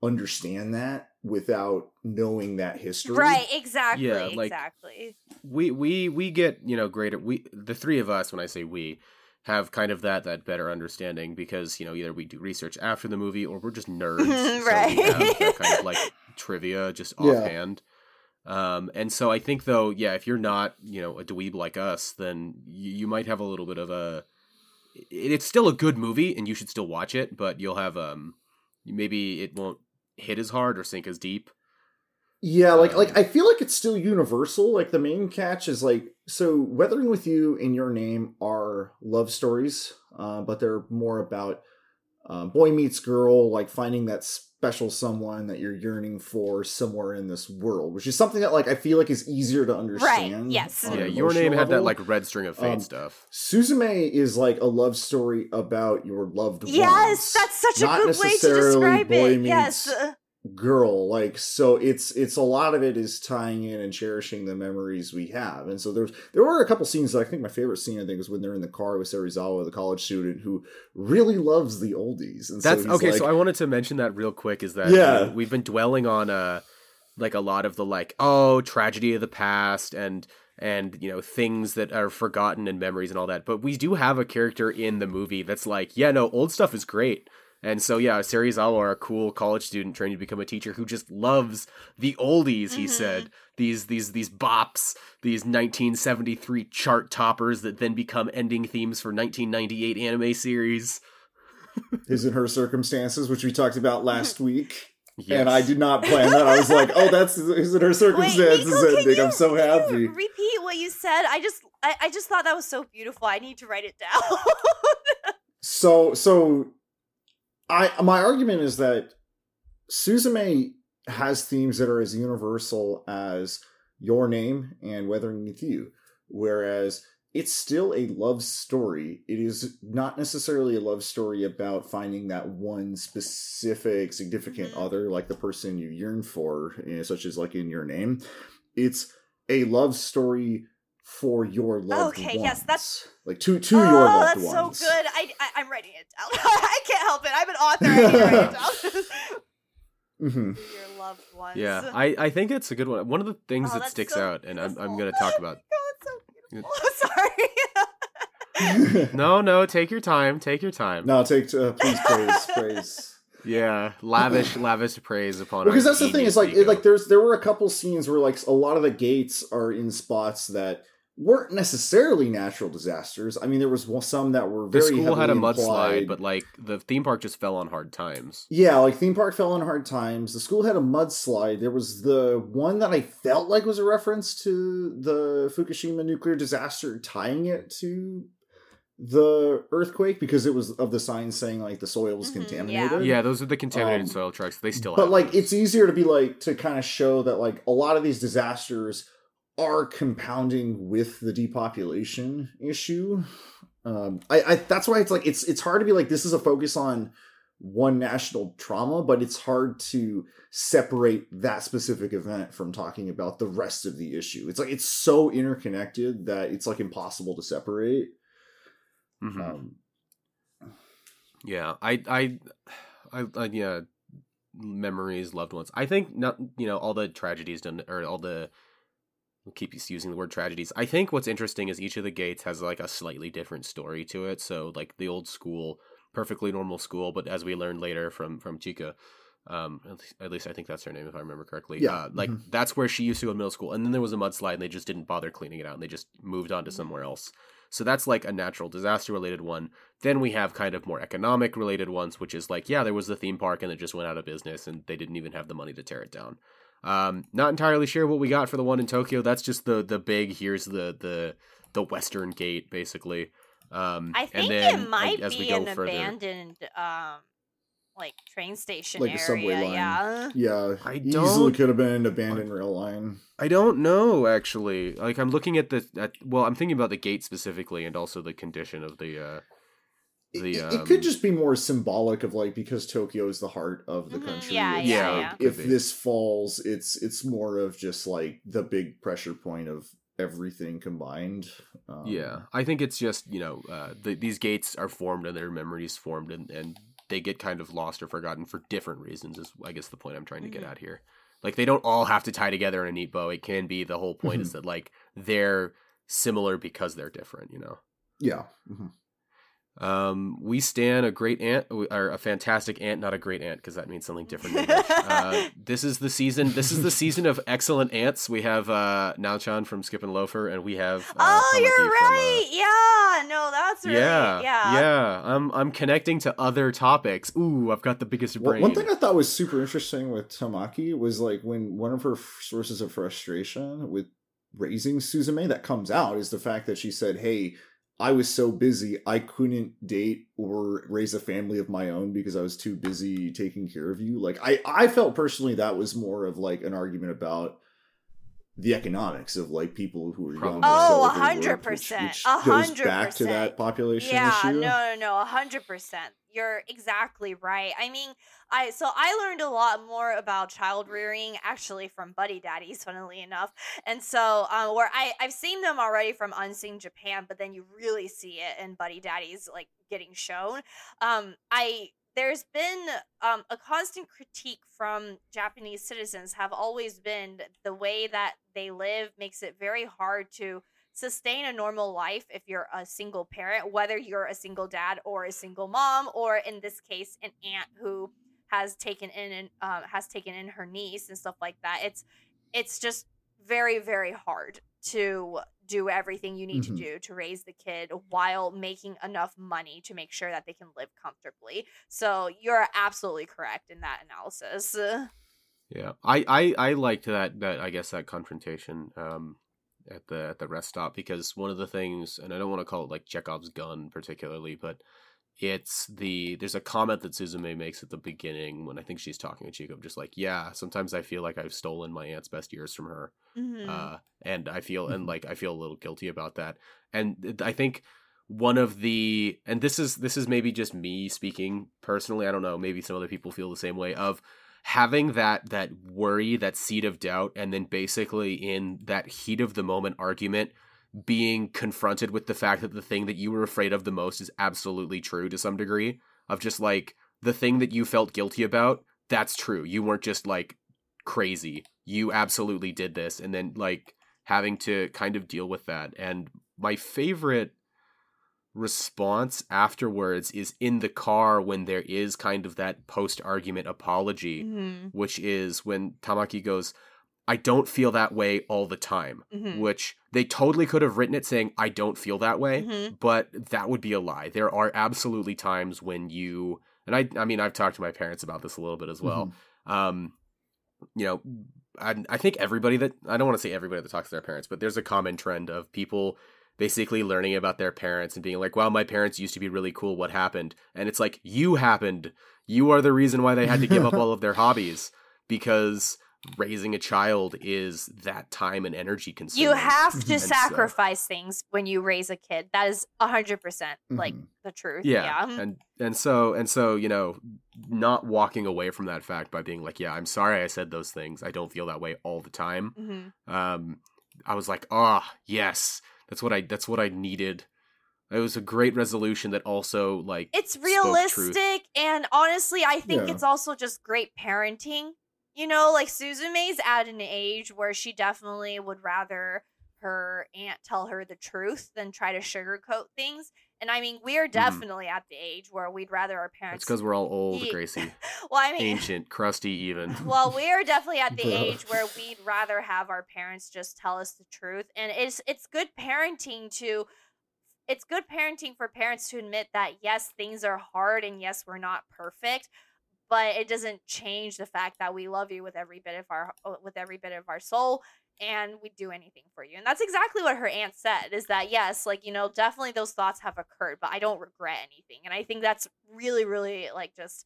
S3: understand that without knowing that history.
S2: Right. Exactly.
S1: Yeah, like-
S2: exactly.
S1: we we we get you know greater we the three of us when i say we have kind of that that better understanding because you know either we do research after the movie or we're just nerds <laughs>
S2: Right.
S1: we have that kind of like trivia just
S3: Yeah.
S1: offhand um and so i think though yeah if you're not you know a dweeb like us then you, you might have a little bit of a it, it's still a good movie and you should still watch it but you'll have um maybe it won't hit as hard or sink as deep.
S3: Yeah, like like
S1: Um,
S3: I feel like it's still universal. Like the main catch is like so Weathering with You in Your Name are love stories, uh, but they're more about uh, boy meets girl, like finding that special someone that you're yearning for somewhere in this world, which is something that like I feel like is easier to understand.
S2: yes.
S1: yeah, your name
S3: emotional
S1: had that like red string of fate
S3: Um,
S1: stuff.
S3: Suzume is like a love story about your loved ones.
S2: Yes, that's such a
S3: not
S2: good way to describe
S3: boy
S2: it. Yes.
S3: meets
S2: uh,
S3: girl like so it's it's a lot of it is tying in and cherishing the memories we have and so there's there were a couple scenes that i think my favorite scene i think is when they're in the car with serizawa the college student who really loves the oldies and
S1: That's
S3: so
S1: okay.
S3: like,
S1: so I wanted to mention that real quick. Is that
S3: Yeah.
S1: we've been dwelling on uh like a lot of the like oh tragedy of the past and and you know things that are forgotten and memories and all that. But we do have a character in the movie that's like yeah no old stuff is great. And so yeah, Serizawa, a cool college student training to become a teacher who just loves the oldies. He
S2: Mhm.
S1: said these these these bops, these 1973 chart toppers that then become ending themes for 1998 anime series.
S3: his and her circumstances which we talked about last week
S1: Yes.
S3: and i did not plan that i was like oh that's his and her
S2: Wait,
S3: circumstances
S2: Neeko,
S3: ending
S2: you,
S3: i'm so
S2: can
S3: happy
S2: you repeat what you said? I just, I, I just thought that was so beautiful. I need to write it down. <laughs>
S3: So so I my argument is that Suzume has themes that are as universal as your name and weathering with you whereas it's still a love story it is not necessarily a love story about finding that one specific significant
S2: Mhm.
S3: other like the person you yearn for know, such as like in your name it's a love story for your loved
S2: Okay,
S3: ones
S2: yes, that's-
S3: like to to
S2: oh,
S3: your loved
S2: that's
S3: ones
S2: so good. I, I, I'm writing it down. <laughs> I can't help it. I'm an author. I need to write it <laughs> down. <laughs>
S3: hmm
S2: Your loved ones.
S1: Yeah, I, I think it's a good one. One of the things
S2: Oh,
S1: that sticks
S2: so
S1: out, and I'm, I'm going to talk about.
S2: Oh, it's so beautiful. Sorry.
S1: No, no, take your time. Take your time.
S3: no, take uh, please praise praise.
S1: Yeah, lavish, lavish praise upon. It.
S3: Because
S1: our
S3: that's the thing.
S1: genius
S3: Is like it, like there's there were a couple scenes where like a lot of the gates are in spots that weren't necessarily natural disasters. I mean, there was some that were
S1: the
S3: very
S1: school had a
S3: heavily
S1: mudslide,
S3: implied.
S1: but like the theme park just fell on hard times.
S3: Yeah, like theme park fell on hard times. The school had a mudslide. There was the one that I felt like was a reference to the Fukushima nuclear disaster, tying it to the earthquake because it was of the sign saying like the soil was
S2: Mhm,
S3: contaminated.
S1: Yeah, those are the contaminated
S3: Um,
S1: soil trucks. They still.
S3: but
S1: have
S3: like
S1: those.
S3: it's easier to be like to kind of show that like a lot of these disasters are compounding with the depopulation issue um I, I that's why it's like it's it's hard to be like this is a focus on one national trauma but it's hard to separate that specific event from talking about the rest of the issue it's like it's so interconnected that it's like impossible to separate
S1: Mhm.
S3: um
S1: Yeah, I, I, I, I, yeah, memories, loved ones. I think not, you know, all the tragedies done, or all the, we'll keep using the word tragedies. I think what's interesting is each of the gates has like a slightly different story to it. So like the old school, perfectly normal school, but as we learned later from from Chika, um, at least, at least I think that's her name if I remember correctly.
S3: Yeah.
S1: uh, like
S3: Mhm.
S1: that's where she used to go to middle school, and then there was a mudslide, and they just didn't bother cleaning it out, and they just moved on to somewhere else. So that's like a natural disaster related one. Then we have kind of more economic related ones, which is like, yeah, there was the theme park and it just went out of business and they didn't even have the money to tear it down. Um, not entirely sure what we got for the one in Tokyo. That's just the the big here's the the the western gate basically. Um,
S2: I think
S1: and then
S2: it might
S1: as
S2: be an
S1: further,
S2: abandoned, um, like train station
S3: Like a
S2: area.
S3: subway line.
S2: Yeah.
S3: yeah
S1: I
S3: easily
S1: don't-
S3: could have been an abandoned rail line
S1: I don't know actually. Like I'm looking at the at well, I'm thinking about the gate specifically and also the condition of the uh the
S3: it, it could
S1: um,
S3: just be more symbolic of like because Tokyo is the heart of the
S2: Mhm,
S3: country.
S2: yeah,
S3: it's
S1: yeah, yeah.
S3: If this falls, it's it's more of just like the big pressure point of everything combined. Um,
S1: Yeah, I think it's just you know uh, the, these gates are formed and their memories formed and, and they get kind of lost or forgotten for different reasons. Is I guess the point I'm trying to get
S2: Mhm.
S1: at here. Like they don't all have to tie together in a neat bow. It can be the whole point is that like they're similar because they're different. You know.
S3: yeah.
S1: Um, we stand a great aunt or a fantastic aunt, not a great aunt because that means something different. <laughs> uh, this is the season. This is the season of excellent aunts. We have uh, Naochan from Skip and Loafer, and we have uh,
S2: oh,
S1: Tamaki
S2: you're
S1: from, uh,
S2: right. yeah, no, that's really
S1: yeah,
S2: yeah.
S1: yeah. I'm I'm connecting to other topics. Ooh, I've got the biggest
S3: Well,
S1: brain.
S3: one thing I thought was super interesting with Tamaki was like when one of her sources of frustration with raising Suzume that comes out is the fact that she said, "Hey, I was so busy I couldn't date or raise a family of my own because I was too busy taking care of you." Like I I felt personally that was more of like an argument about the economics of like people who are young.
S2: Oh, 100%,
S3: which, which
S2: a
S3: goes
S2: hundred
S3: back to that population
S2: yeah,
S3: issue.
S2: no, no, no, a hundred percent. You're exactly right. I mean, I so I learned a lot more about child rearing actually from Buddy Daddies, <laughs> funnily enough. And so, um, where I I've seen them already from Unseen Japan, but then you really see it in Buddy Daddies like getting shown. Um, I there's been um, a constant critique from Japanese citizens have always been the way that they live makes it very hard to sustain a normal life if you're a single parent, whether you're a single dad or a single mom, or in this case, an aunt who has taken in and um, has taken in her niece and stuff like that. It's it's just very very hard to do everything you need
S3: Mhm.
S2: to do to raise the kid while making enough money to make sure that they can live comfortably. So you're absolutely correct in that analysis.
S1: Yeah, I, I I liked that that I guess that confrontation um at the at the rest stop because one of the things, and I don't want to call it like Chekhov's gun particularly, but it's the there's a comment that Suzume makes at the beginning when I think she's talking to Chika, just like yeah, sometimes I feel like I've stolen my aunt's best years from her,
S2: Mhm.
S1: uh, and I feel and
S3: Mhm.
S1: like I feel a little guilty about that, and I think one of the and this is this is maybe just me speaking personally i don't know maybe some other people feel the same way of having that that worry that seed of doubt and then basically in that heat of the moment argument being confronted with the fact that the thing that you were afraid of the most is absolutely true to some degree of just like the thing that you felt guilty about that's true. You weren't just like crazy. You absolutely did this. And then like having to kind of deal with that. And my favorite response afterwards is in the car when there is kind of that post argument apology
S2: Mhm.
S1: which is when Tamaki goes I don't feel that way all the time
S2: Mhm.
S1: which they totally could have written it saying I don't feel that way
S2: Mhm.
S1: but that would be a lie there are absolutely times when you and I I mean I've talked to my parents about this a little bit as well um you know I, I think everybody that i don't want to say everybody that talks to their parents but there's a common trend of people basically learning about their parents and being like wow my parents used to be really cool what happened and it's like you happened you are the reason why they had to give up all of their hobbies because raising a child is that time and energy consuming
S2: You have to
S3: And
S1: so-
S2: sacrifice things when you raise a kid. That is hundred percent like
S3: Mhm.
S2: the truth.
S1: yeah,
S2: Yeah.
S1: and and so and so you know not walking away from that fact by being like yeah i'm sorry i said those things i don't feel that way all the time
S2: Mhm.
S1: um i was like ah yes that's what i that's what i needed it was a great resolution that also like
S2: It's
S1: spoke truth.
S2: realistic, and honestly, I think
S3: Yeah.
S2: it's also just great parenting. You know, like Suzume's at an age where she definitely would rather her aunt tell her the truth than try to sugarcoat things. And I mean, we are mm-hmm. definitely at the age where we'd rather our parents.
S1: it's because we're all old
S2: Ye-
S1: gracie <laughs>
S2: well, I mean,
S1: ancient crusty even <laughs>
S2: well, we are definitely at the age where we'd rather have our parents just tell us the truth, and it's it's good parenting to. It's good parenting for parents to admit that yes, things are hard, and yes, we're not perfect, but it doesn't change the fact that we love you with every bit of our with every bit of our soul, and we'd do anything for you. And that's exactly what her aunt said. Is that yes, like you know, definitely those thoughts have occurred, but I don't regret anything, and I think that's really, really like just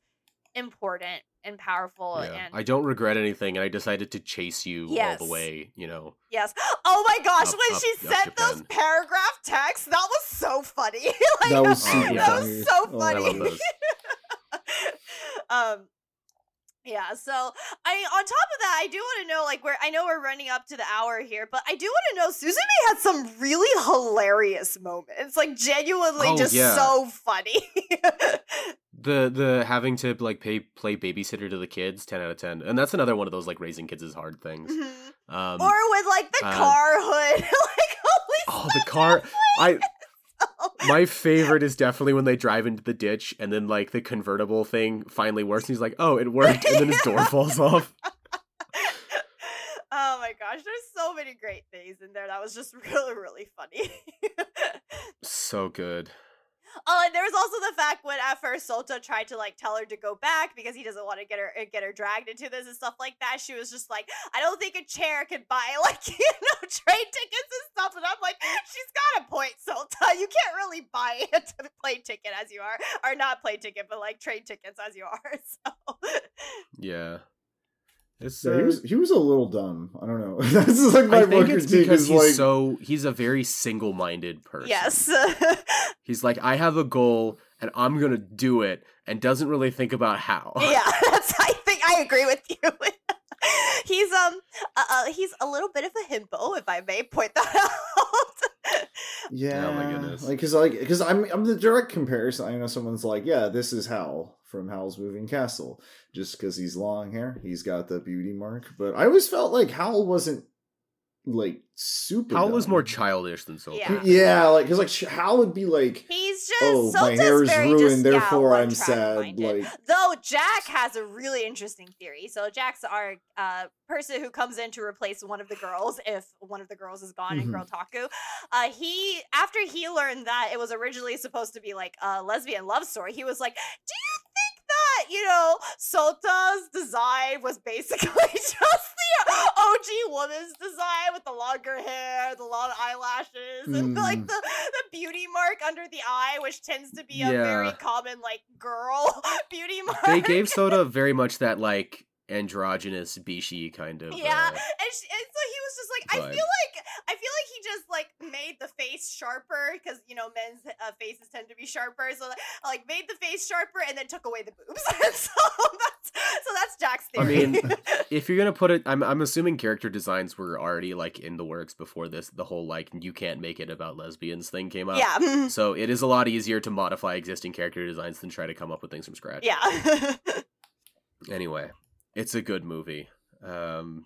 S2: important and powerful
S1: yeah.
S2: and
S1: i don't regret anything and i decided to chase you
S2: Yes.
S1: all the way you know
S2: Yes. Oh my gosh,
S1: Up-
S2: when
S1: up-
S2: she
S1: up
S2: sent those paragraph texts, that was so funny. <laughs> like,
S3: That was
S1: Oh,
S3: super
S2: that
S3: funny.
S2: was so
S3: Oh,
S2: funny.
S1: i love those <laughs>
S2: um yeah, so I on top of that, I do want to know like where I know we're running up to the hour here, but I do want to know Suzume had some really hilarious moments. Like genuinely
S1: Oh,
S2: just
S1: yeah.
S2: so funny. <laughs>
S1: the the having to like pay play babysitter to the kids 10 out of 10 and that's another one of those like raising kids is hard things
S2: Mhm.
S1: um
S2: or with like the
S1: uh,
S2: car hood. <laughs> like holy
S1: oh the <laughs> car i My favorite is definitely when they drive into the ditch and then like the convertible thing finally works. And he's like, "Oh, it worked," and then his door <laughs> falls off.
S2: oh my gosh, there's so many great things in there. That was just <laughs> really, really funny.
S1: So good.
S2: Oh, and there was also the fact when at first Sota tried to like tell her to go back because he doesn't want to get her uh, get her dragged into this and stuff like that. She was just like, I don't think a chair can buy <laughs> like you know train tickets and stuff. And I'm like, she's got a point, Sota. You can't really buy <laughs> a plane ticket as you are, or not plane ticket, but like train tickets as you are. <laughs> So
S1: Yeah. It's
S3: Yeah, he
S1: uh,
S3: was he was a little dumb. I don't know. <laughs> That's like my
S1: I think it's because he's
S3: like
S1: so he's a very single-minded person.
S2: yes, <laughs>
S1: He's like, I have a goal and I'm gonna do it, and doesn't really think about how.
S2: yeah, <laughs> that's. I think I agree with you. he's um, uh, uh, he's a little bit of a himbo, if I may point that out.
S3: Yeah.
S1: Oh my goodness.
S3: Like, cause like, cause I'm I'm the direct comparison. I know someone's like, yeah, this is Hal from Howl's Moving Castle, just because he's long hair, he's got the beauty mark. But I always felt like Howl wasn't like super.
S1: Hal was more childish than Sota.
S2: Yeah.
S3: Yeah, like, cause like sh- Hal would be like,
S2: He's just
S3: oh, my hair is ruined,
S2: just,
S3: therefore
S2: yeah,
S3: I'm sad.
S2: one-track-minded.
S3: Like,
S2: Though Jack has a really interesting theory. So Jack's our uh, person who comes in to replace one of the girls if one of the girls is gone in
S3: Mhm.
S2: Girltaku. Uh, he after he learned that it was originally supposed to be like a lesbian love story, he was like, "Do you think that you know Sota's design was basically <laughs> just the OG woman's design with the longer hair, the long eyelashes, and like
S3: Mm.
S2: the the beauty mark under the eye, which tends to be a very common like girl <laughs> beauty mark.
S1: They gave Sota <laughs> very much that like androgynous Bishi kind of.
S2: Yeah,
S1: uh,
S2: and, she, and so he was just like, I feel like, I feel like he just like made the face sharper because you know men's uh, faces tend to be sharper, so like, made the face sharper and then took away the boobs. <laughs> So that's so that's Jack's
S1: I
S2: theory.
S1: mean, <laughs> if you're gonna put it, I'm I'm assuming character designs were already like in the works before this. The whole like you can't make it about lesbians thing came out.
S2: yeah,
S1: So it is a lot easier to modify existing character designs than try to come up with things from scratch.
S2: yeah. <laughs>
S1: Anyway, it's a good movie. Um,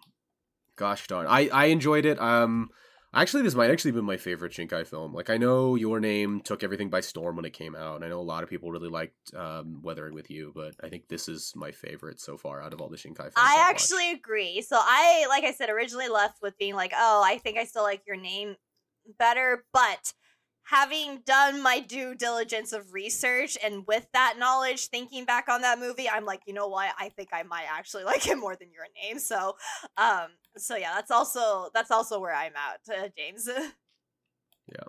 S1: gosh darn, I I enjoyed it. Um, actually, this might actually be my favorite Shinkai film. Like I know Your Name took everything by storm when it came out, and I know a lot of people really liked um, Weathering with You, but I think this is my favorite so far out of all the Shinkai films.
S2: I
S1: I've watched.
S2: actually agree. So I, like I said, originally left with being like, oh, I think I still like your name better, but having done my due diligence of research and with that knowledge, thinking back on that movie, I'm like, you know what? I think I might actually <laughs> like it more than your name. So, um, so yeah, that's also that's also where I'm at, uh, James. <laughs> Yeah.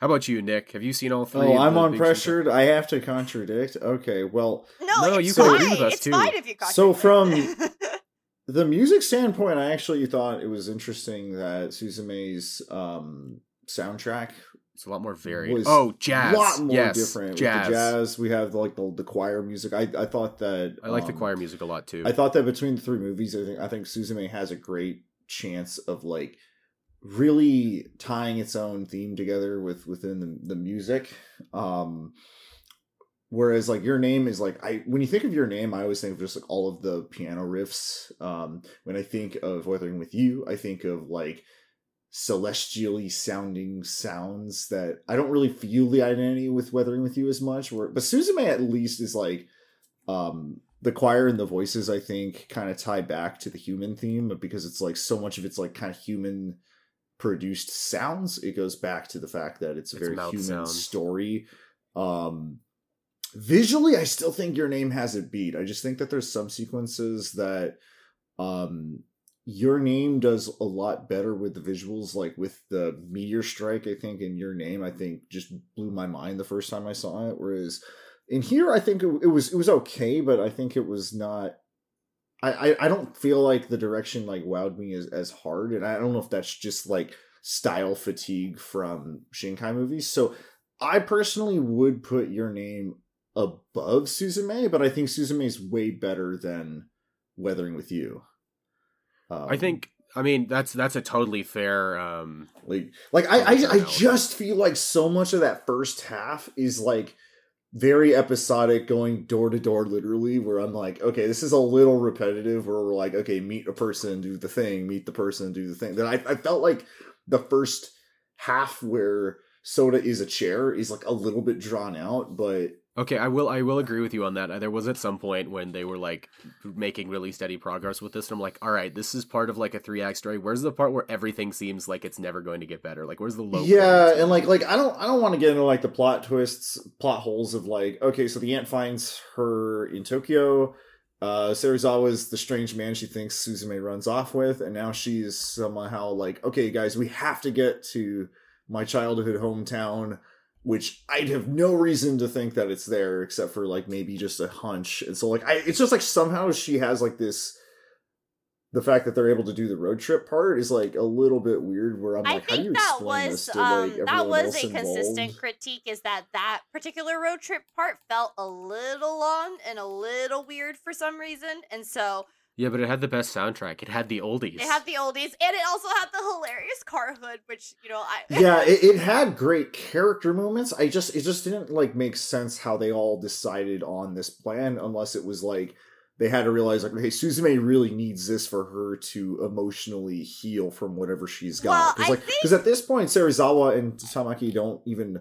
S1: How about you, Nick? Have you seen all three?
S3: oh, I'm
S1: the
S3: on
S1: big
S3: pressured. I have to contradict. Okay, well,
S2: no,
S1: No,
S2: it's
S1: you
S3: can
S2: fine.
S1: agree with us,
S2: it's
S1: too.
S2: fine if you
S3: So from- <laughs> the music standpoint, I actually thought it was interesting that Suzume's um, soundtrack
S1: It's a lot more varied. Oh, jazz.
S3: a lot more
S1: yes,
S3: different.
S1: Jazz.
S3: The jazz, we have like the, the choir music. I, I thought that
S1: I like the
S3: um,
S1: choir music a lot too.
S3: I thought that between the three movies, I think I think Suzume has a great chance of like really tying its own theme together with within the, the music. Um whereas like your name is like I when you think of your name, I always think of just like all of the piano riffs. Um when I think of Weathering with You, I think of like celestially sounding sounds that I don't really feel the identity with Weathering with You as much. Where but Suzume at least is like um the choir and the voices I think kind of tie back to the human theme but because it's like so much of it's like kind of human produced sounds it goes back to the fact that it's a
S1: It's
S3: very human
S1: sounds.
S3: story um visually I still think your name has it beat I just think that there's some sequences that um your name does a lot better with the visuals like with the meteor strike I think in your name I think just blew my mind the first time I saw it whereas in here i think it, it was it was okay but i think it was not I, I i don't feel like the direction like wowed me as, as hard and i don't know if that's just like style fatigue from shinkai movies. So i personally would put your name above suzume but i think suzume is way better than weathering with you um,
S1: I think. I mean, that's that's a totally fair. um
S3: like like I, I I just feel like so much of that first half is like very episodic going door to door literally where I'm like, okay, this is a little repetitive where we're like, okay, meet a person, do the thing, meet the person, do the thing. Then I, I felt like the first half where Sota is a chair is like a little bit drawn out, but
S1: Okay, I will I will agree with you on that. There was at some point when they were like making really steady progress with this, and I'm like, all right, this is part of like a three act story. Where's the part where everything seems like it's never going to get better? Like, where's the low?
S3: yeah, and like like I don't I don't want to get into like the plot twists, plot holes of like okay, so the aunt finds her in Tokyo. Uh, Serizawa's the strange man she thinks Suzume runs off with, and now she's somehow like, okay, guys, we have to get to my childhood hometown which I'd have no reason to think that it's there except for like maybe just a hunch. And so like I it's just like somehow she has like this the fact that they're able to do the road trip part is like a little bit weird where I'm
S2: I
S3: like how do
S2: think
S3: you
S2: that
S3: explain
S2: was
S3: this to
S2: um,
S3: like
S2: that was a consistent
S3: involved?
S2: critique is that that particular road trip part felt a little long and a little weird for some reason and so
S1: Yeah, but it had the best soundtrack. It had the oldies.
S2: it had the oldies and it also had the hilarious car hood which you know I
S3: yeah, <laughs> it, it had great character moments. I just it just didn't like make sense how they all decided on this plan unless it was like they had to realize like okay, Suzume really needs this for her to emotionally heal from whatever she's got. Because
S2: I
S3: like
S2: think-
S3: because at this point, Serizawa and Tamaki don't even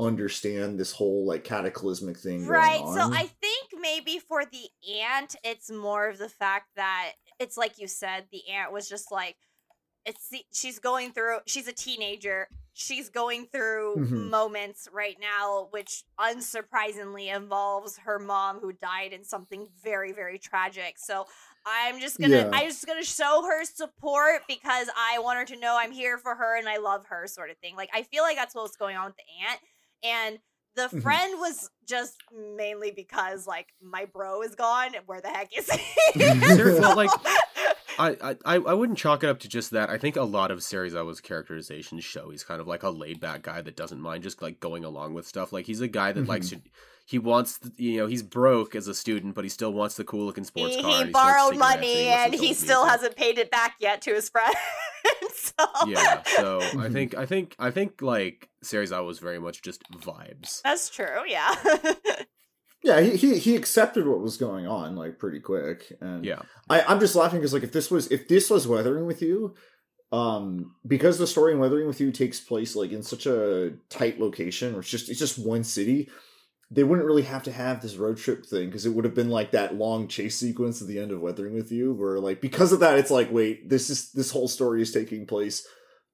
S3: understand this whole like cataclysmic thing.
S2: Right. So. I think maybe for the aunt, it's more of the fact that it's like you said, the aunt was just like, it's the, she's going through. She's a teenager. She's going through
S3: Mhm.
S2: moments right now, which unsurprisingly involves her mom who died in something very, very tragic. So I'm just gonna,
S3: Yeah.
S2: I'm just gonna show her support because I want her to know I'm here for her and I love her, sort of thing. Like I feel like that's what's going on with the aunt, and the
S3: Mhm.
S2: friend was just mainly because like my bro is gone. Where the heck is he?
S1: Well,
S2: So-
S1: like, <laughs> I, I I wouldn't chalk it up to just that. I think a lot of Serizawa's characterizations show he's kind of like a laid back guy that doesn't mind just like going along with stuff. Like he's a guy that likes
S3: Mm-hmm.
S1: to. He wants, the, you know, he's broke as a student, but he still wants the cool looking sports
S2: he,
S1: car.
S2: he
S1: and smokes
S2: borrowed
S1: cigarettes
S2: money
S1: he
S2: and he still
S1: music.
S2: hasn't paid it back yet to his friend. <laughs> so
S1: Yeah, so I
S3: Mhm.
S1: think I think I think like Serizawa was very much just vibes.
S2: that's true. Yeah. <laughs>
S3: yeah, he, he he accepted what was going on like pretty quick, and
S1: Yeah,
S3: I, I'm just laughing because like if this was if this was Weathering with You, um, because the story in Weathering with You takes place like in such a tight location, or it's just it's just one city, they wouldn't really have to have this road trip thing because it would have been like that long chase sequence at the end of Weathering with You, where like because of that, it's like wait, this is this whole story is taking place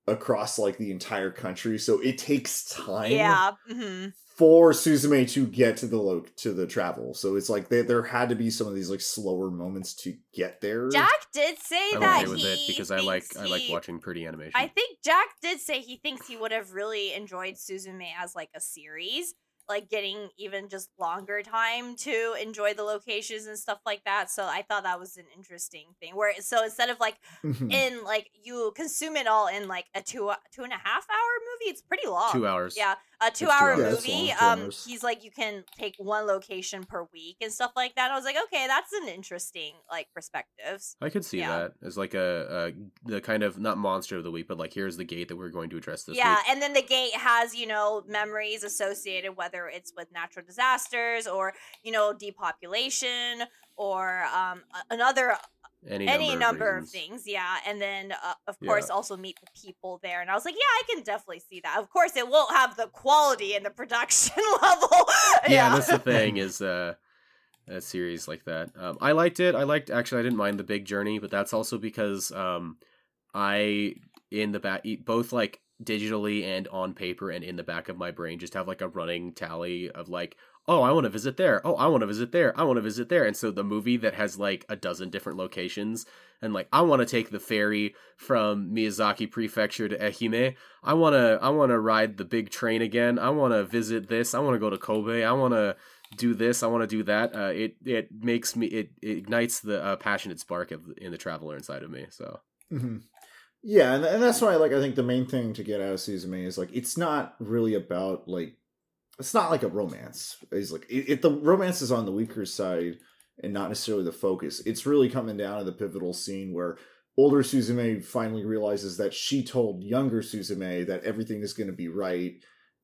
S3: across like the entire country, so it takes time
S2: yeah. hmm
S3: for Suzume to get to the lo- to the travel. So it's like they, there had to be some of these like slower moments to get there.
S2: Jack did say
S1: I'm
S2: that
S1: okay with
S2: he
S1: it because I like
S2: thinks
S1: I like watching pretty animation.
S2: I think Jack did say he thinks he would have really enjoyed Suzume as like a series, like getting even just longer time to enjoy the locations and stuff like that. So I thought that was an interesting thing. Where so instead of like
S3: Mhm.
S2: in like you consume it all in like a two two and a half hour movie, it's pretty long.
S1: Two hours.
S2: Yeah, a two
S1: two
S2: hour.
S3: Yeah,
S2: movie. um, he's like you can take one location per week and stuff like that. I was like, okay, that's an interesting like perspectives.
S1: I could see
S2: Yeah.
S1: that as like a, a the kind of not monster of the week, but like here's the gate that we're going to address this
S2: yeah,
S1: week.
S2: and then the gate has you know memories associated, whether it's with natural disasters or you know depopulation or um another
S1: Any,
S2: any
S1: number,
S2: number,
S1: of,
S2: of, things. Yeah, and then uh, of
S1: Yeah.
S2: course also meet the people there, and I was like, yeah, I can definitely see that. Of course, it won't have the quality and the production <laughs> level.
S1: Yeah, that's the thing <laughs> is uh a series like that. Um, I liked it. I liked actually I didn't mind the big journey, but that's also because um I in the back both like digitally and on paper and in the back of my brain just have like a running tally of like oh i want to visit there. Oh i want to visit there. I want to visit there. And so the movie that has like a dozen different locations and like i want to take the ferry from miyazaki prefecture to ehime. I want to i want to ride the big train again. I want to visit this. I want to go to kobe. I want to do this. I want to do that. Uh, it it makes me it, it ignites the uh, passionate spark of, in the traveler inside of me so.
S3: Mhm. Yeah, and, and that's why like I think the main thing to get out of Suzume is like it's not really about like it's not like a romance. It's like it, it the romance is on the weaker side and not necessarily the focus. It's really coming down to the pivotal scene where older Suzume finally realizes that she told younger Suzume that everything is going to be right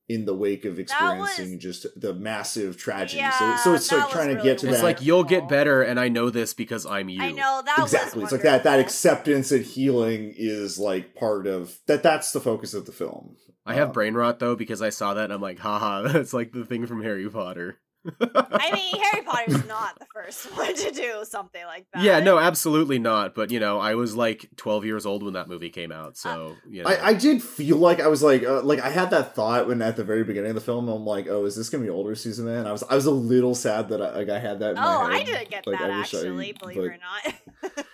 S3: in the wake of experiencing just the massive tragedy.
S2: Yeah,
S3: so so it's like
S2: was
S3: trying to get to
S1: it's
S3: that It's
S1: like you'll get better and i know this because i'm you
S2: I know that
S3: exactly
S2: Was
S3: it's like that that acceptance and healing is like part of that that's the focus of the film
S1: I have
S3: Um,
S1: brain rot though because I saw that and I'm like, haha, <laughs> that's like the thing from Harry Potter.
S2: I mean, <laughs> Harry Potter's not the first <laughs> one to do something like that.
S1: Yeah, no, absolutely not. But you know, I was like 12 years old when that movie came out, so you know.
S3: I, I did feel like I was like uh, like I had that thought when at the very beginning of the film I'm like oh is this gonna be older Susan Man I was I was a little sad that I, like I had that in
S2: Oh,
S3: my
S2: I didn't get
S3: Like,
S2: that
S3: I wish I-
S2: actually, believe
S3: but-
S2: it or not.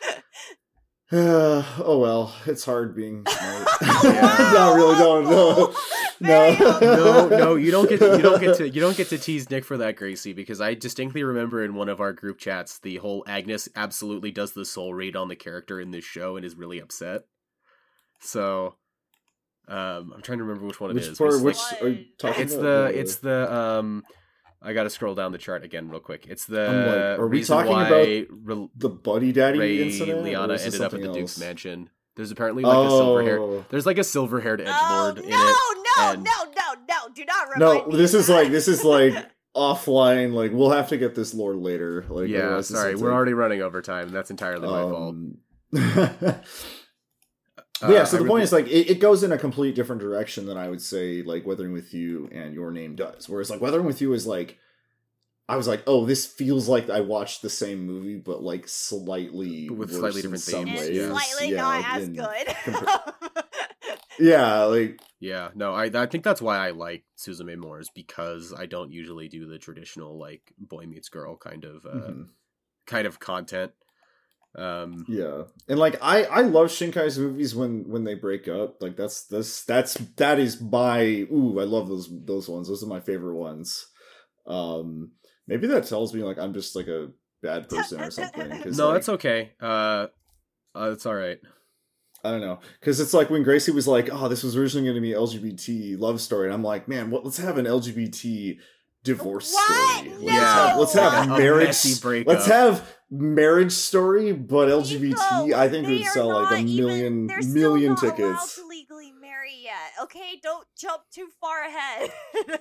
S2: <sighs>
S3: oh well it's hard being smart <laughs> <laughs>
S1: Yeah.
S3: no really don't <laughs> no no
S1: no, no, you don't get to, you don't get to you don't get to tease Nick for that, Gracie, because I distinctly remember in one of our group chats the whole Agnes absolutely does the soul read on the character in this show and is really upset. So, um, I'm trying to remember which one it
S3: which
S1: is.
S3: part
S1: it's
S3: which
S1: like-
S3: are you talking
S1: it's
S3: about?
S1: the it's the um. I gotta scroll down the chart again real quick. It's the
S3: like, are we
S1: reason
S3: talking
S1: why
S3: about
S1: Re-
S3: the buddy daddy
S1: Ray
S3: incident or
S1: Liana ended up at
S3: something
S1: the Duke's mansion. There's apparently like a silver hair.
S3: oh
S1: There's like a silver haired edge
S2: Oh,
S1: lord
S2: no,
S1: in it.
S2: no,
S1: and-
S2: no, no, no! Do not
S3: no
S2: remind me.
S3: this
S2: of
S3: is
S2: that.
S3: like this is like <laughs> offline like we'll have to get this lore later like
S1: yeah, sorry, we're already running over time. That's entirely my fault.
S3: Um, <laughs> <laughs> But yeah,
S1: Uh,
S3: so
S1: I
S3: the point is like it, it goes in a complete different direction than I would say like Weathering with You and Your Name does. Whereas like Weathering with You is like I was like, oh, this feels like I watched the same movie, but like slightly
S1: But with
S3: worse
S1: slightly
S3: in
S1: different
S3: some
S1: themes,
S3: ways.
S1: yeah.
S2: slightly
S3: Yeah,
S2: not as good.
S3: compar- <laughs> yeah, like
S1: Yeah, no, I I think that's why I like Suzume more is because I don't usually do the traditional like boy meets girl kind of uh,
S3: mhm.
S1: kind of content. Um,
S3: yeah, and like I I love Shinkai's movies when when they break up. Like that's that's that's that is my ooh I love those those ones. Those are my favorite ones. Um, maybe that tells me like I'm just like a bad person or something.
S1: no,
S3: like,
S1: it's okay. Uh, uh, it's all right.
S3: I don't know, because it's like when Gracie was like, "Oh, this was originally going to be LGBT love story," and I'm like, "Man, what? Let's have an LGBT divorce
S2: What?
S3: story. Let's have, let's have
S1: A
S3: marriage.
S1: messy breakup.
S3: Let's have marriage story, but LGBT.
S2: Neeko,
S3: I think
S2: they
S3: would sell like a
S2: not even-
S3: million
S2: they're still not allowed
S3: tickets.
S2: to legally marry yet. Okay, don't jump too far ahead. <laughs>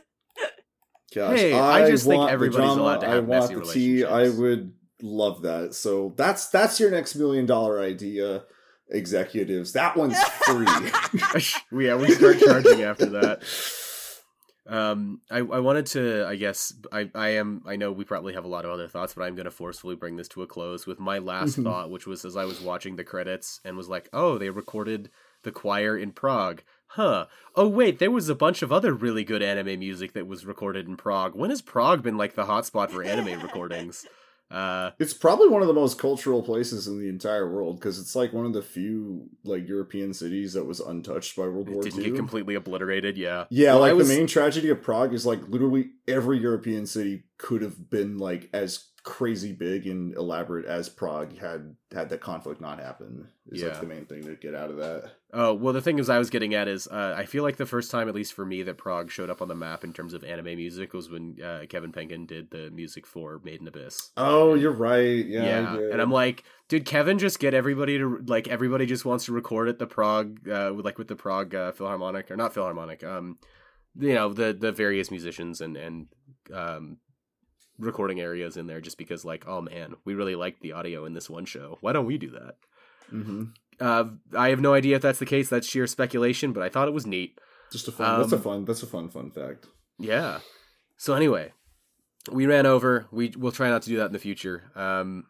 S3: Gosh,
S1: Hey, I just think
S3: want the
S1: everybody's
S3: drama,
S1: allowed to
S3: I
S1: have
S3: want
S1: messy
S3: the tea. I would love that. So that's that's your next million dollar idea, executives. That one's <laughs> free. <laughs>
S1: yeah, we start charging after that. Um, I, I wanted to, I guess, I, I am, I know we probably have a lot of other thoughts, but I'm going to forcefully bring this to a close with my last
S3: Mhm.
S1: thought, which was as I was watching the credits and was like, oh, they recorded the choir in Prague. Huh. Oh, wait, there was a bunch of other really good anime music that was recorded in Prague. When has Prague been like the hotspot for anime recordings? <laughs> Uh,
S3: It's probably one of the most cultural places in the entire world because it's like one of the few like European cities that was untouched by World
S1: it
S3: War
S1: didn't
S3: II.
S1: get completely obliterated, yeah.
S3: yeah,
S1: Well,
S3: like
S1: was-
S3: the main tragedy of Prague is like literally every European city could have been like as crazy big and elaborate as Prague had had that conflict not happen. Is
S1: Yeah.
S3: like the main thing to get out of that.
S1: Oh well, the thing is, I was getting at is uh, I feel like the first time, at least for me, that Prague showed up on the map in terms of anime music was when uh, Kevin Penkin did the music for Made in Abyss.
S3: Oh, you're right. Yeah,
S1: Yeah, and I'm like, did Kevin just get everybody to like everybody just wants to record at the Prague, uh, with like with the Prague uh, Philharmonic or not Philharmonic, um, you know the the various musicians and and um recording areas in there just because like oh man we really like the audio in this one show why don't we do that
S3: Mhm.
S1: uh i have no idea if that's the case that's sheer speculation but i thought it was neat
S3: just a fun. that's a
S1: Um,
S3: fun. That's a fun fun fact.
S1: Yeah. So anyway, we ran over. We we'll try not to do that in the future. Um,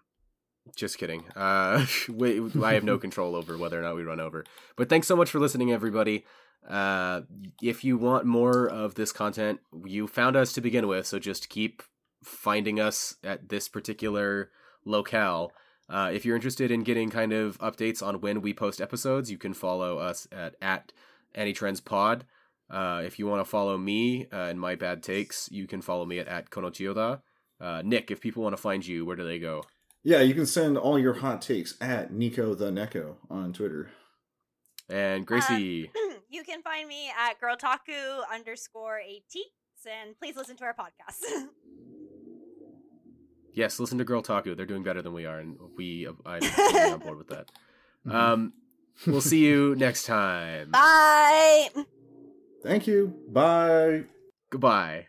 S1: just kidding. Uh, <laughs> we, I have no <laughs> control over whether or not we run over. But thanks so much for listening, everybody. Uh, if you want more of this content, you found us to begin with, so just keep finding us at this particular locale. Uh, if you're interested in getting kind of updates on when we post episodes, you can follow us at at AniTrendzPod. Uh, if you want to follow me uh, and my bad takes, you can follow me at, at Konochiyoda. Uh, Nick, if people want to find you, where do they go?
S3: Yeah, you can send all your hot takes at Neeko the Neko on Twitter.
S1: And Gracie, <clears throat>
S2: you can find me at girltaku underscore at and please listen to our podcast. <laughs>
S1: yes, listen to Girltaku. They're doing better than we are, and we I'm <laughs> totally on board with that. Um, we'll see you <laughs> next time.
S2: Bye.
S3: Thank you. Bye.
S1: Goodbye.